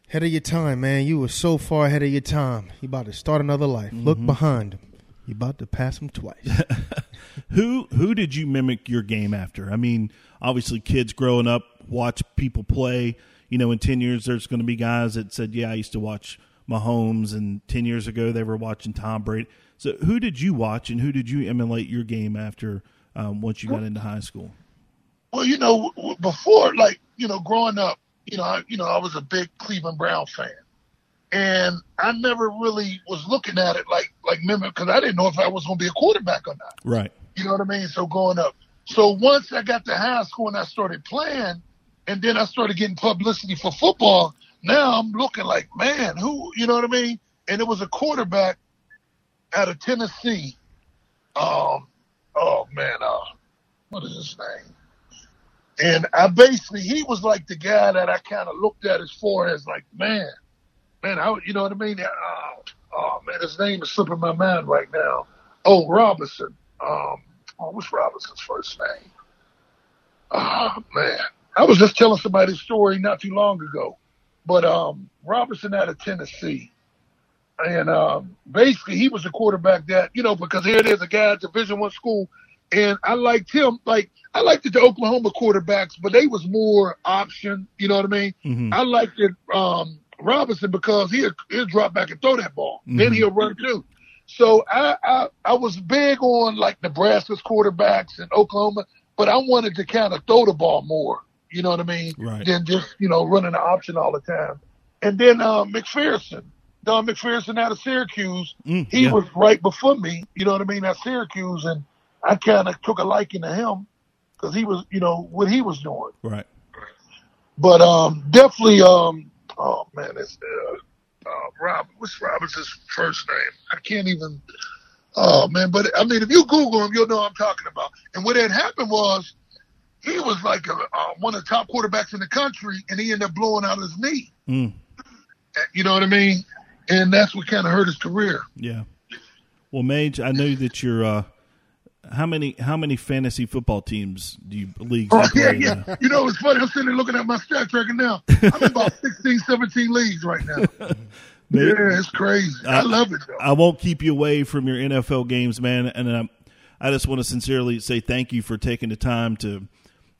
Ahead of your time, man. You were so far ahead of your time. You about to start another life. Look mm-hmm. behind him. You about to pass him twice.
Who who did you mimic your game after? I mean, obviously, kids growing up watch people play. You know, in ten years, there's going to be guys that said, "Yeah, I used to watch Mahomes," and ten years ago, they were watching Tom Brady. So, who did you watch, and who did you emulate your game after um, once you got into high school?
Well, you know, before, like, you know, growing up, you know, I, you know, I was a big Cleveland Brown fan, and I never really was looking at it like, like because I didn't know if I was going to be a quarterback or not.
Right.
You know what I mean? So growing up, so once I got to high school and I started playing, and then I started getting publicity for football. Now I'm looking like, man, who, you know what I mean? And it was a quarterback out of Tennessee. Um, oh man, uh, what is his name? And I basically, he was like the guy that I kind of looked at as far as like, man, man, I, you know what I mean? Oh, oh man, his name is slipping my mind right now. Oh, Robinson. Um, oh, what's Robinson's first name? Oh man, I was just telling somebody story not too long ago, but um, Robinson out of Tennessee, and um, basically he was a quarterback that you know because here it is, a guy at Division One school, and I liked him. Like I liked the Oklahoma quarterbacks, but they was more option. You know what I mean?
Mhm.
I liked it um, Robinson because he'll he'll drop back and throw that ball, then
Mhm.
he'll run too. So I, I I was big on like Nebraska's quarterbacks and Oklahoma, but I wanted to kind of throw the ball more. You know what I mean?
Right.
Than just you know running the option all the time. And then uh, McPherson, Don McPherson out of Syracuse,
Mm,
he
yeah.
was right before me. You know what I mean? At Syracuse, and I kind of took a liking to him because he was you know what he was doing.
Right.
But um, definitely, um, oh man, it's uh, uh, Rob. What's Robinson's first name? I can't even. Oh man, but I mean, if you Google him, you'll know what I'm talking about. And what had happened was, he was like a, uh, one of the top quarterbacks in the country, and he ended up blowing out his knee.
Mm,
You know what I mean? And that's what kind of hurt his career.
yeah. Well, Mage, I know that you're. Uh, how many how many fantasy football teams do you leagues?
Oh,
you
yeah, yeah.
now?
You know, it's funny. I'm sitting there looking at my stat tracker now. I'm in about 16, 17 leagues right now.
Mate,
Yeah, it's crazy. I love it, though.
I won't keep you away from your NFL games, man. And um, I just want to sincerely say thank you for taking the time to,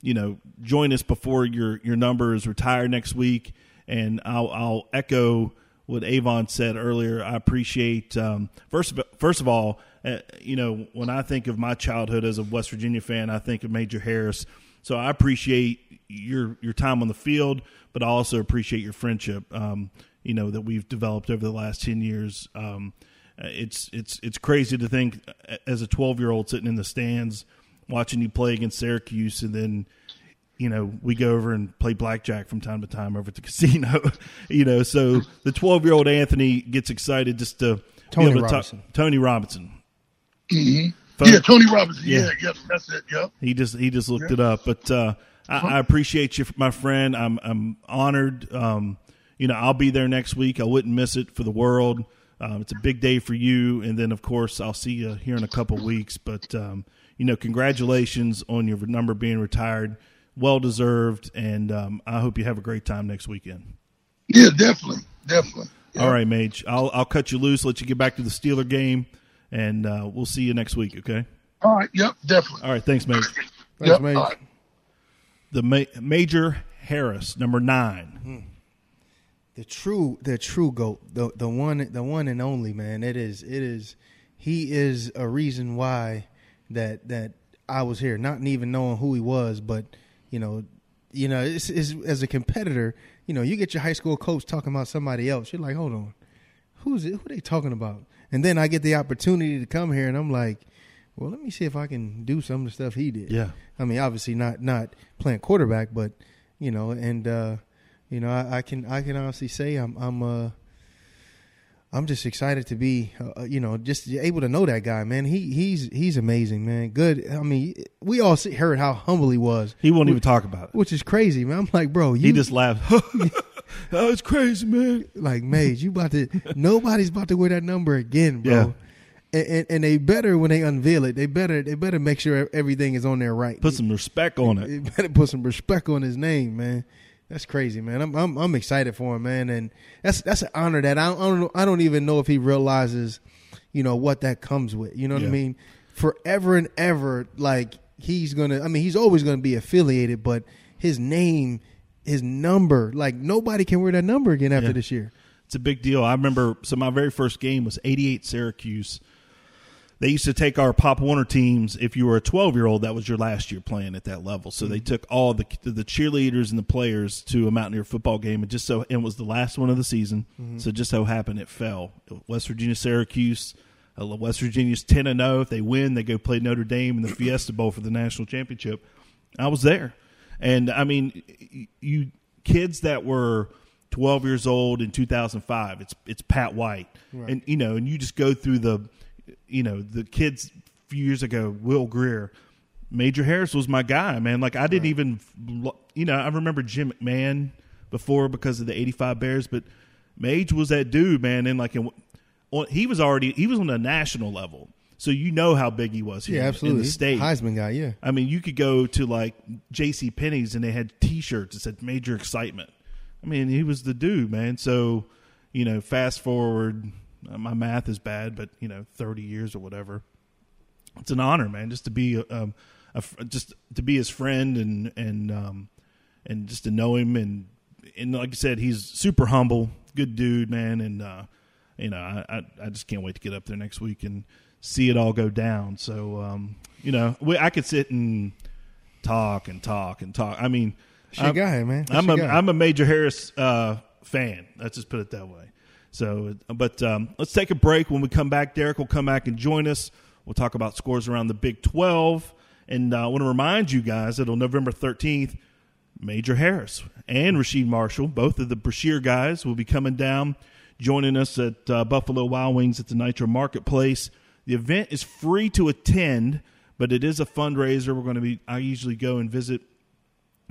you know, join us before your your number is retired next week. And I'll, I'll echo what Avon said earlier. I appreciate um, first of, first of all, uh, you know, when I think of my childhood as a West Virginia fan, I think of Major Harris. So I appreciate your your time on the field, but I also appreciate your friendship. Um, you know that we've developed over the last ten years. Um, it's it's it's crazy to think uh, as a twelve year old sitting in the stands watching you play against Syracuse, and then you know we go over and play blackjack from time to time over at the casino. you know, so the twelve year old Anthony gets excited just to
Tony
be able to
Robinson.
Talk, Tony Robinson.
hmm
Phone-
Yeah, Tony Robinson.
Yeah.
Yeah, yep, that's it. Yep.
He just he just looked it up, but uh, I, I appreciate you, my friend. I'm I'm honored. Um, you know, I'll be there next week. I wouldn't miss it for the world. Um, it's a big day for you, and then of course I'll see you here in a couple weeks. But um, you know, congratulations on your number being retired. Well deserved, and um, I hope you have a great time next weekend.
Yeah, definitely, definitely.
All right, Mage. I'll I'll cut you loose, let you get back to the Steeler game, and uh, we'll see you next week. Okay.
All right. Yep, definitely.
All right. Thanks, Mage.
Thanks,
yep.
Mage.
all right.
The Ma- Major Harris, number nine.
the true the true goat the the one the one and only man it is it is he is a reason why that that I was here not even knowing who he was but you know you know it's, it's, as a competitor you know you get your high school coach talking about somebody else. You're like hold on. Who's it? Who they talking about? And then I get the opportunity to come here and I'm like well let me see if I can do some of the stuff he did.
Yeah.
I mean, obviously not not playing quarterback, but you know, and uh, you know, I, I can I can honestly say I'm I'm uh I'm just excited to be, uh, you know, just able to know that guy, man. He he's he's amazing, man. Good. I mean, we all see, heard how humble he was.
He won't even talk about it.
which is crazy, man. I'm like, bro, you
he just laughed. oh, it's crazy, man.
like, Mage, you about to nobody's about to wear that number again, bro.
Yeah.
And, and, and they better when they unveil it, they better they better make sure everything is on there right.
Put some respect on
They
it.
better put some respect on his name, man. That's crazy, man. I'm I'm I'm excited for him, man, and that's that's an honor that I don't I don't, I don't even know if he realizes, you know, what that comes with. You know what I mean? Forever and ever, like he's gonna. I mean, he's always gonna be affiliated, but his name, his number, like nobody can wear that number again after
Yeah.
this year.
It's a big deal. I remember. So my very first game was '88 Syracuse. They used to take our Pop Warner teams. If you were a 12 year old, that was your last year playing at that level. So they took all the the cheerleaders and the players to a Mountaineer football game, and just so and it was the last one of the season. So just so happened it fell. West Virginia Syracuse. uh, West Virginia's 10 and 0. If they win, they go play Notre Dame in the Fiesta Bowl for the national championship. I was there, and I mean, you kids that were 12 years old in 2005. It's it's Pat White, and you know, and you just go through the, you know, the kids a few years ago. Will Grier, Major Harris was my guy, man. Like I didn't even, you know, I remember Jim McMahon before because of the '85 Bears, but Mage was that dude, man. And like, in, on, he was already he was on a national level, so you know how big he was. Here
Yeah,
in
absolutely.
the state.
Heisman guy, yeah.
I mean, you could go to like J.C. Penney's and they had T-shirts that said "Major Excitement." I mean, he was the dude, man. So, you know, fast forward, uh, my math is bad, but you know, thirty years or whatever. It's an honor, man, just to be um, a, just to be his friend and and um, and just to know him and and like I said, he's super humble, good dude, man, and uh, you know, I, I I just can't wait to get up there next week and see it all go down. So, um, you know, we, I could sit and talk and talk and talk. I mean,
your
I'm-
guy, man. That's
I'm a am a Major Harris uh, fan. Let's just put it that way. So, but um, let's take a break. When we come back, Derek will come back and join us. We'll talk about scores around the Big 12. And uh, I want to remind you guys that on November 13th, Major Harris and Rasheed Marshall, both of the Brashear guys, will be coming down, joining us at uh, Buffalo Wild Wings at the Nitro Marketplace. The event is free to attend, but it is a fundraiser. We're going to be. I usually go and visit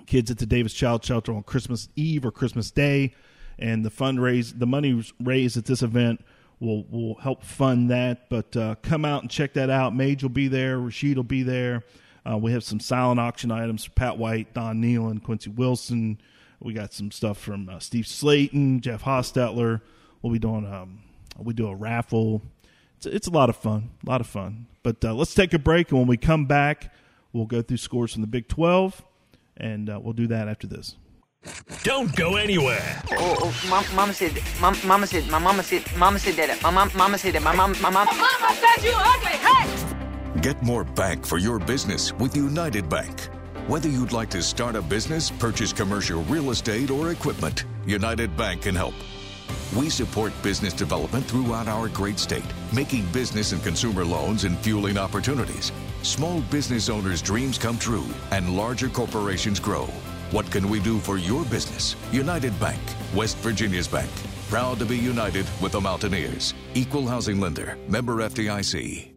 kids at the Davis Child Shelter on Christmas Eve or Christmas Day, and the fundraise the money raised at this event will will help fund that. But uh, come out and check that out. Mage will be there. Rasheed will be there. Uh, we have some silent auction items for Pat White, Don Nehlen, Quincy Wilson. We got some stuff from uh, Steve Slaton, Jeff Hostetler. We'll be doing um, we do a raffle. It's, it's a lot of fun, a lot of fun. But uh, let's take a break, and when we come back, we'll go through scores from the Big Twelve, and uh, we'll do that after this.
Don't go anywhere.
Oh, oh mom, mama said, mom, mama said, my mama said, mama said that. My mom, mama said that. My mom, my mom.
Mama said you ugly. Hey!
Get more bank for your business with United Bank. Whether you'd like to start a business, purchase commercial real estate, or equipment, United Bank can help. We support business development throughout our great state, making business and consumer loans and fueling opportunities. Small business owners' dreams come true and larger corporations grow. What can we do for your business? United Bank, West Virginia's bank. Proud to be united with the Mountaineers. Equal housing lender, member FDIC.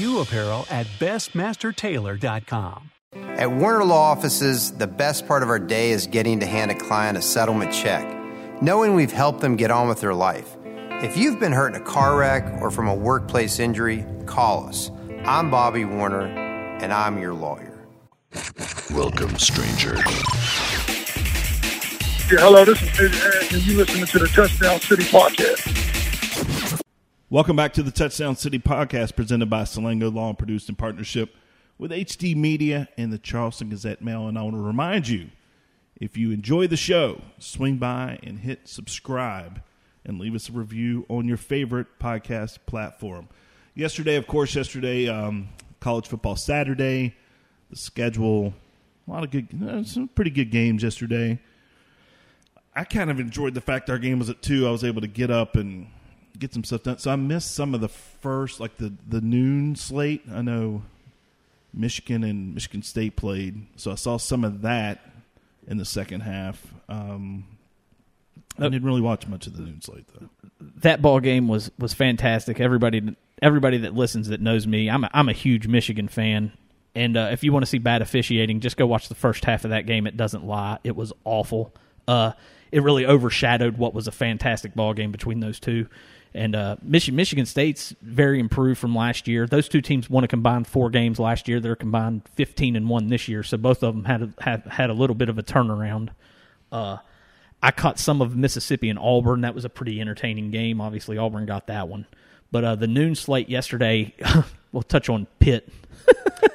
apparel at bestmastertailor.com.
At Warner Law Offices, the best part of our day is getting to hand a client a settlement check, knowing we've helped them get on with their life. If you've been hurt in a car wreck or from a workplace injury, call us. I'm Bobby Warner, and I'm your lawyer.
Welcome, stranger.
Yeah, hello, this is Big Ed, and you listening to the Touchdown City Podcast.
Welcome back to the Touchdown City podcast presented by Salango Law and produced in partnership with HD Media and the Charleston Gazette Mail. And I want to remind you if you enjoy the show, swing by and hit subscribe and leave us a review on your favorite podcast platform. Yesterday, of course, yesterday, um, college football Saturday, the schedule, a lot of good, uh, some pretty good games yesterday. I kind of enjoyed the fact our game was at two. I was able to get up and get some stuff done. So I missed some of the first, like the the noon slate. I know Michigan and Michigan State played, so I saw some of that in the second half. Um, I didn't really watch much of the noon slate though.
that ball game was was fantastic. Everybody everybody that listens that knows me, I'm a, I'm a huge Michigan fan. And uh, if you want to see bad officiating, just go watch the first half of that game. It doesn't lie; it was awful. Uh, it really overshadowed what was a fantastic ball game between those two. And uh, Michigan, Michigan State's very improved from last year. Those two teams won a combined four games last year. They're combined fifteen and one this year. So both of them had a, had had a little bit of a turnaround. Uh, I caught some of Mississippi and Auburn. That was a pretty entertaining game. Obviously, Auburn got that one. But uh, the noon slate yesterday, we'll touch on Pitt.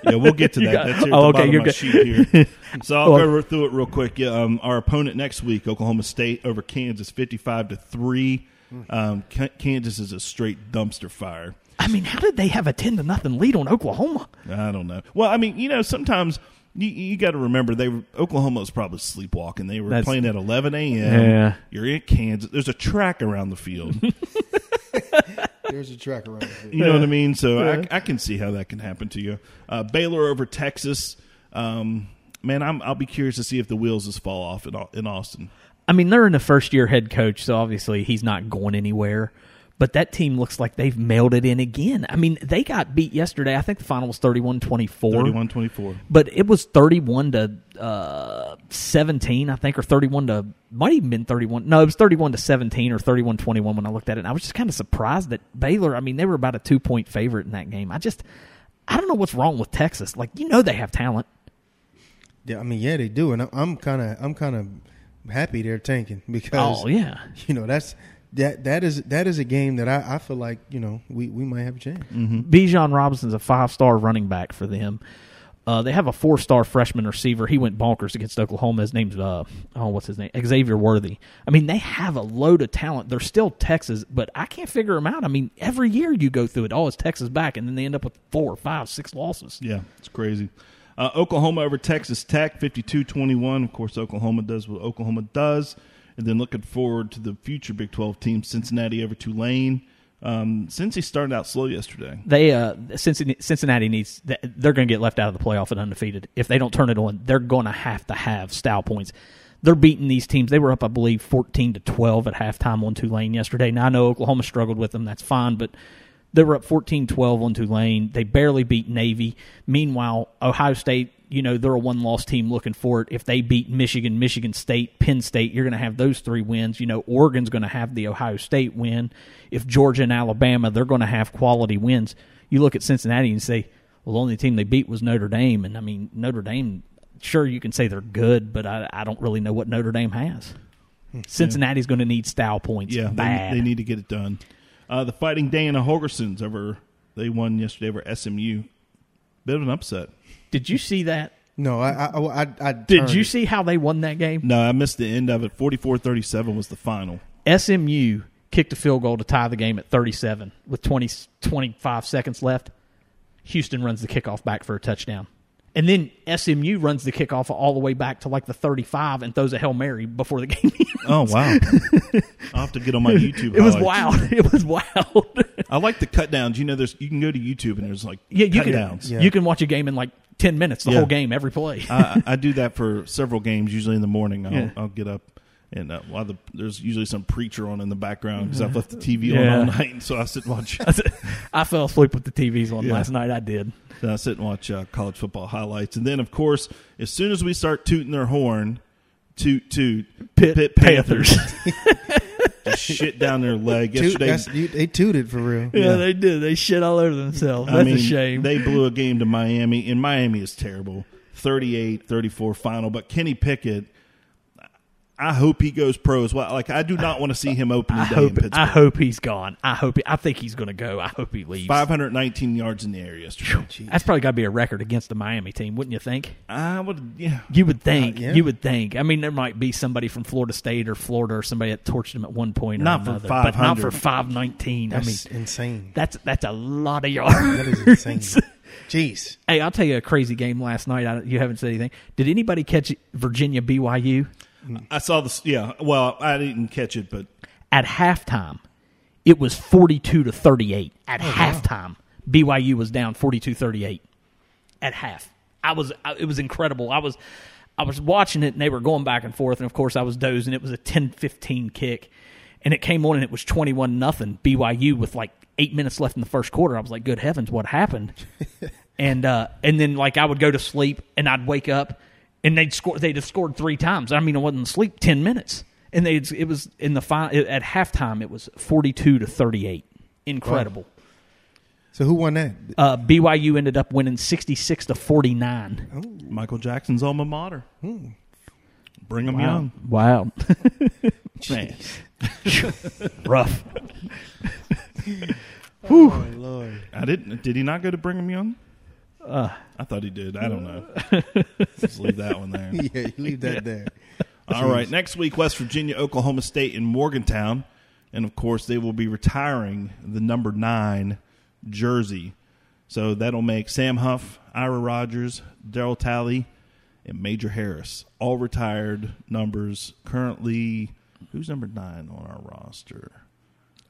yeah, we'll get to that.
got-
That's here
oh, okay, you're good.
here. So I'll
Well-
go through it real quick. Yeah, um, our opponent next week, Oklahoma State over Kansas, fifty-five to three. Um, Kansas is a straight dumpster fire.
I mean, how did they have a ten to nothing lead on Oklahoma?
I don't know. Well, I mean, you know, sometimes you, you got to remember they were Oklahoma was probably sleepwalking. They were
That's-
playing at eleven a.m.
Yeah.
You're in Kansas. There's a track around the field.
There's a track around. it.
You know what I mean? So
Yeah.
I, I can see how that can happen to you. Uh, Baylor over Texas. Um, man, I'm, I'll be curious to see if the wheels just fall off in, Au- in Austin.
I mean, they're in the first year head coach, so obviously he's not going anywhere. But that team looks like they've mailed it in again. I mean, they got beat yesterday. I think the final was 31 24.
31 24.
But it was 31 to uh, 17, I think, or 31 to, might even been 31. No, it was 31 to 17 or 31 21 when I looked at it. And I was just kind of surprised that Baylor, I mean, they were about a two point favorite in that game. I just, I don't know what's wrong with Texas. Like, you know, they have talent.
Yeah, I mean, yeah, they do, and I- I'm kind of, I'm kind of happy they're tanking because,
Oh, yeah.
you know, that's that that is that is a game that I, I feel like you know we, we might have a chance.
Bijan Robinson's a five star running back for them. Uh, they have a four star freshman receiver. He went bonkers against Oklahoma. His name's uh oh what's his name Xavier Worthy. I mean they have a load of talent. They're still Texas, but I can't figure them out. I mean every year you go through it. Oh, it's Texas back, and then they end up with four, five, six losses.
Yeah, it's crazy. Uh, Oklahoma over Texas Tech, 52-21. Of course, Oklahoma does what Oklahoma does. And then looking forward to the future Big 12 team, Cincinnati over Tulane. Um, Cincy started out slow yesterday.
They uh Cincinnati, Cincinnati needs they're going to get left out of the playoff and undefeated if they don't turn it on. They're going to have to have style points. They're beating these teams. They were up, I believe, fourteen to twelve at halftime on Tulane yesterday. Now I know Oklahoma struggled with them. That's fine, but they were up 14-12 on Tulane. They barely beat Navy. Meanwhile, Ohio State, you know, they're a one-loss team looking for it. If they beat Michigan, Michigan State, Penn State, you're going to have those three wins. You know, Oregon's going to have the Ohio State win. If Georgia and Alabama, they're going to have quality wins. You look at Cincinnati and say, well, the only team they beat was Notre Dame. And, I mean, Notre Dame, sure, you can say they're good, but I, I don't really know what Notre Dame has. Hmm. Cincinnati's going to need style points
Yeah,
bad.
They, they need to get it done. Uh, the Fighting Dana Holgorsens over they won yesterday over SMU. Bit of an upset.
Did you see that?
No, I I I, I, I
Did you
it.
see how they won that game?
No, I missed the end of it. 44-37 was the final.
SMU kicked a field goal to tie the game at 37 with 20, 25 seconds left. Houston runs the kickoff back for a touchdown. And then SMU runs the kickoff all the way back to like the 35 and throws a Hail Mary before the game ends.
Oh wow! I'll have to get on my YouTube.
It was wild. It was wild.
I like the cut downs. You know, there's you can go to YouTube and there's like
yeah, you
cut
can,
downs.
you can watch a game in like 10 minutes, the
Yeah.
whole game, every play.
I, I do that for several games. Usually in the morning, I'll,
Yeah.
I'll get up and uh, while the there's usually some preacher on in the background because I've left the TV
Yeah.
on all night, and so I sit and watch.
I fell asleep with the TVs on
Yeah.
last night. I did.
So I sit and watch uh, college football highlights, and then of course, as soon as we start tooting their horn, toot toot,
Pitt
Panthers, just shit down their leg.
Toot-
Yesterday,
you- they tooted for real.
Yeah, they did. They shit all over themselves.
I
That's
mean,
a shame.
They blew a game to Miami, and Miami is terrible. 38-34 final, but Kenny Pickett I hope he goes pro as well. Like I do not want to see him opening
I
day
hope
in Pittsburgh.
I hope he's gone. I hope. He, I think he's going to go. I hope he leaves.
519 yards in the air yesterday.
That's probably got to be a record against the Miami team, wouldn't you think?
I would, yeah.
You would think.
Uh, yeah.
You would think. I mean, there might be somebody from Florida State or Florida or somebody that torched him at one point or
Not for
another, but not for 519. I mean,
That's insane.
That's that's a lot of yards.
That is insane. Jeez.
Hey, I'll tell you a crazy game last night. I, you haven't said anything. Did anybody catch Virginia BYU?
I saw this. Yeah. Well, I didn't catch it, but
At halftime, it was 42 to 38. At
Oh,
halftime, BYU was down 42-38. At half. I was I, it was incredible. I was I was watching it and they were going back and forth and of course I was dozing. It was a 10-15 kick and it came on and it was 21 nothing BYU with like 8 minutes left in the first quarter. I was like, "Good heavens, what happened?" and uh, and then like I would go to sleep and I'd wake up and they'd score. They'd have scored three times. I mean, I wasn't asleep ten minutes, and they it was in the final at halftime. It was forty two to thirty eight. Incredible.
So who won that?
Uh, BYU ended up winning sixty six to forty nine.
Michael Jackson's alma mater.
Hmm.
Bring him
Wow.
young.
Wow.
Man.
Rough.
Whew.
Oh, Lord.
I didn't. Did he not go to Brigham Young?
Uh,
I thought he did. I don't know. Just leave that one there.
Yeah, leave that there.
All right. Next week, West Virginia, Oklahoma State, and Morgantown, and of course they will be retiring the number nine jersey. So that'll make Sam Huff, Ira Rogers, Darryl Talley, and Major Harris all retired numbers. Currently, who's number nine on our roster?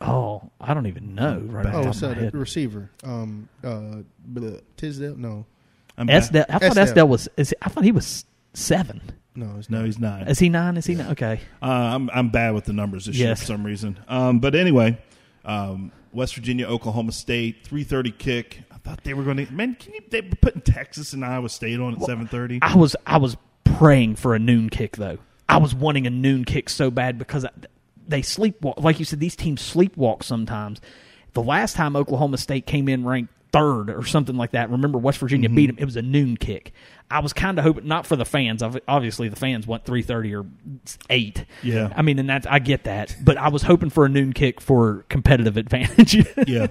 Oh, I don't even know. Right
Oh, so
top of my
the receiver. Um, uh, blah, Tisdale? No.
I'm
Esdale, I thought
Esdale.
Esdale was. Is, I thought he was seven.
No, it's
No, he's nine.
Is he nine? Is he nine? Okay.
Uh, I'm I'm bad with the numbers this year
Yes.
for some reason. Um, but anyway, um, West Virginia, Oklahoma State, three thirty kick. I thought they were going to. Man, can you? They were putting Texas and Iowa State on at seven thirty.
I was I was praying for a noon kick though. I was wanting a noon kick so bad because I, they sleepwalk. Like you said, these teams sleepwalk sometimes. The last time Oklahoma State came in ranked third or something like that. Remember West Virginia beat them. It was a noon kick. I was kind of hoping not for the fans. Obviously, the fans want three thirty or eight.
Yeah.
I mean, and that's I get that, but I was hoping for a noon kick for competitive advantage.
yeah.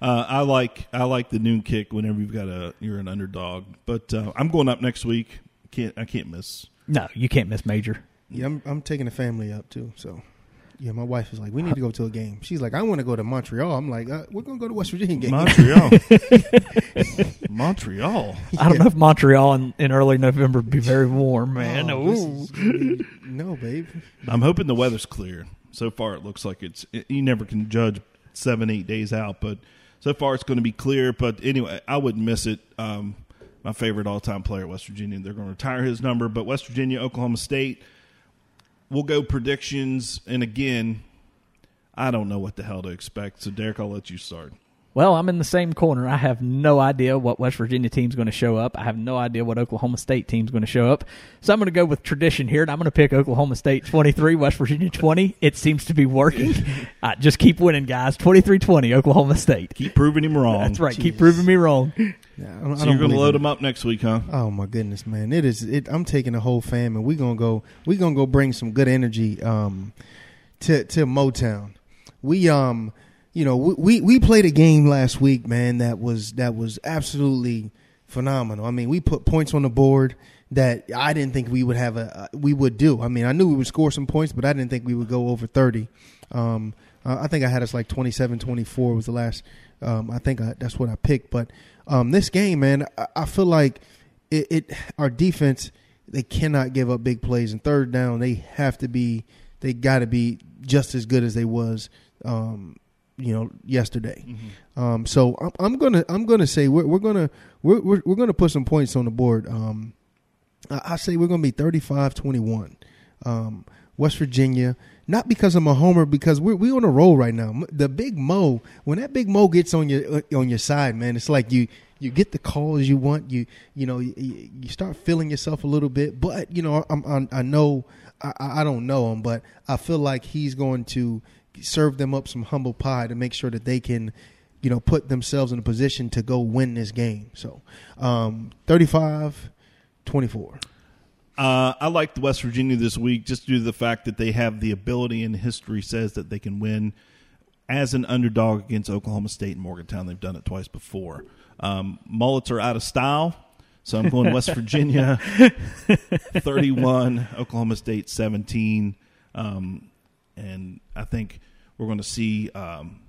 Uh, I like I like the noon kick whenever you've got a you're an underdog. But uh, I'm going up next week. Can't I can't miss.
no, you can't miss major.
Yeah, I'm I'm taking the family up too. So, yeah, my wife is like, we need to go to a game. She's like, I want to go to Montreal. I'm like, uh, we're gonna go to West Virginia game.
Montreal. Montreal.
I don't know if Montreal in, in early November would be very warm, man.
Oh,
Ooh.
is no, babe.
I'm hoping the weather's clear. So far, it looks like it's. You never can judge seven, eight days out, but so far it's going to be clear. But anyway, I wouldn't miss it. Um, my favorite all-time player, West Virginia. They're going to retire his number, but West Virginia, Oklahoma State. We'll go predictions, and again, I don't know what the hell to expect. So, Derek, I'll let you start.
Well, I'm in the same corner. I have no idea what West Virginia team's going to show up. I have no idea what Oklahoma State team's going to show up. So I'm going to go with tradition here, and I'm going to pick Oklahoma State 23, West Virginia 20. It seems to be working. uh, just keep winning, guys. 23-20, Oklahoma State.
Keep proving him wrong.
That's right. Keep proving me wrong.
Yeah, I don't, I don't
you're going to load
it.
him up next week, huh?
Oh my goodness, man! It is. It, I'm taking the whole fam, and we're gonna go. We're gonna go bring some good energy um, to to Motown. We um, you know, we, we played a game last week, man. That was that was absolutely phenomenal. I mean, we put points on the board that I didn't think we would have a we would do. I mean, I knew we would score some points, but I didn't think we would go over thirty. Um, I think I had us like 27-24 was the last. Um, I think I, that's what I picked. But um, this game, man, I, I feel like it, it. Our defense, they cannot give up big plays. And third down, they have to be. They got to be just as good as they was. Um, you know, yesterday. Um, so I'm, I'm gonna I'm gonna say we're, we're gonna we're, we're we're gonna put some points on the board. Um, I, I say we're gonna be 35-21. Um, West Virginia, not because I'm a homer, because we're we on a roll right now. The big Mo, when that big Mo gets on your uh, on your side, man, it's like you you get the calls you want. You you know you, you start feeling yourself a little bit. But you know I'm, I'm, I know I, I don't know him, but I feel like he's going to serve them up some humble pie to make sure that they can you know put themselves in a position to go win this game. So um, 35 24.
Uh, I like the West Virginia this week just due to the fact that they have the ability and history says that they can win as an underdog against Oklahoma State and Morgantown. They've done it twice before. Um, mullets are out of style, so I'm going West Virginia 31, Oklahoma State 17. Um, and I think we're going to see um,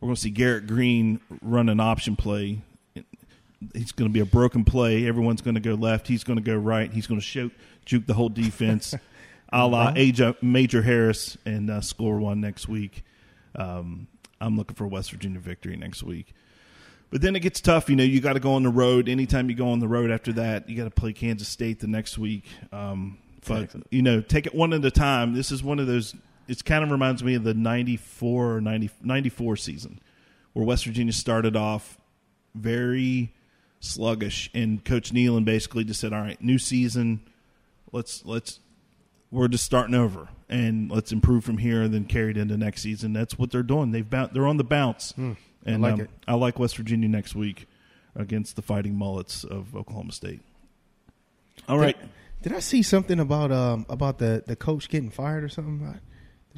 we're going to see Garrett Greene run an option play. He's going to be a broken play. Everyone's going to go left. He's going to go right. He's going to shoot, juke the whole defense, a la AJ, Major Harris, and uh, score one next week. Um, I'm looking for a West Virginia victory next week. But then it gets tough. You know, you got to go on the road. Anytime you go on the road after that, you got to play Kansas State the next week. Um, but you know, take it one at a time. This is one of those. It kind of reminds me of the 94 90, 94 season, where West Virginia started off very sluggish, and Coach Nehlen basically just said, "All right, new season. Let's let's we're just starting over, and let's improve from here, and then carry it into next season." That's what they're doing. They've bou- they're on the bounce.
I
and
like
um,
it.
I like West Virginia next week against the Fighting Mullets of Oklahoma State. All right.
Did, did I see something about um about the the coach getting fired or something? I-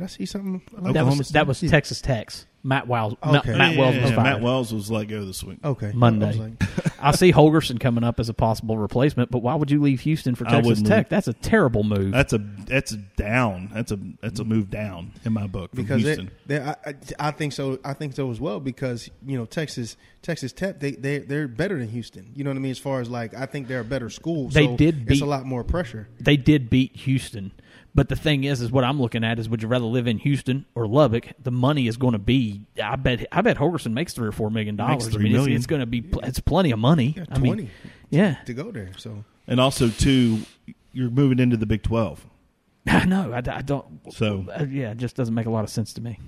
Did I see something? Like
That was that was Texas Tech's Matt Wells. Matt,
Okay.
Matt Wells
Yeah,
was
yeah,
fired.
Matt Wells was let go this week.
Okay.
Monday.
I like-
I see Holgorsen coming up as a possible replacement, but why would you leave Houston for Texas Tech?
leave.
That's a terrible move.
That's a that's a down. That's a that's a move down in my book from
because
Houston.
they, I, I- I think so. I think so as well because you know Texas Texas Tech they they they're better than Houston. You know what I mean? As far as like I think they're a better school.
They
so
did
It's
beat-
a lot more pressure.
they did beat Houston. But the thing is, is what I'm looking at is, would you rather live in Houston or Lubbock? The money is going to be. I bet. I bet Holgorsen makes three or four million dollars. I mean, it's,
million.
it's going to be. pl- It's plenty of money.
Yeah,
I mean,
twenty.
yeah.
to go there. So
And also too, you're moving into the Big Twelve.
I know. I, I don't.
So
uh, yeah, it just doesn't make a lot of sense to me.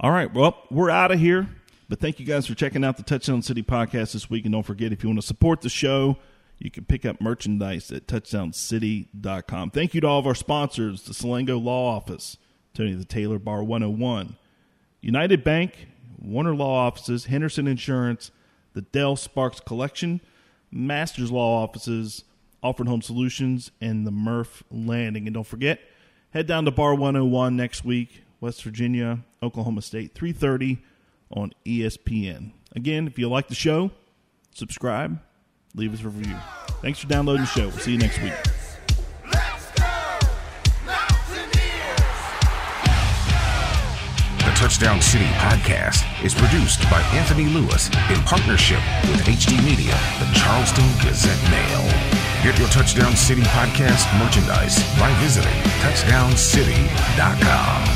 All right. Well, we're out of here. But thank you guys for checking out the Touchdown City podcast this week. And don't forget, if you want to support the show, you can pick up merchandise at touchdowncity.com. Thank you to all of our sponsors the Salango Law Office, Tony the Tailor Bar 101, United Bank, Warner Law Offices, Henderson Insurance, the Dell Sparks Collection, Masters Law Offices, Alfred Home Solutions, and the Murph Landing. And don't forget, head down to Bar 101 next week, West Virginia, Oklahoma State, 3:30 on ESPN. Again, if you like the show, subscribe, leave us a review. Thanks for downloading the show. We'll see you next week.
The Touchdown City podcast is produced by Anthony Lewis in partnership with HD Media, the Charleston Gazette Mail. Get your Touchdown City podcast merchandise by visiting touchdowncity.com.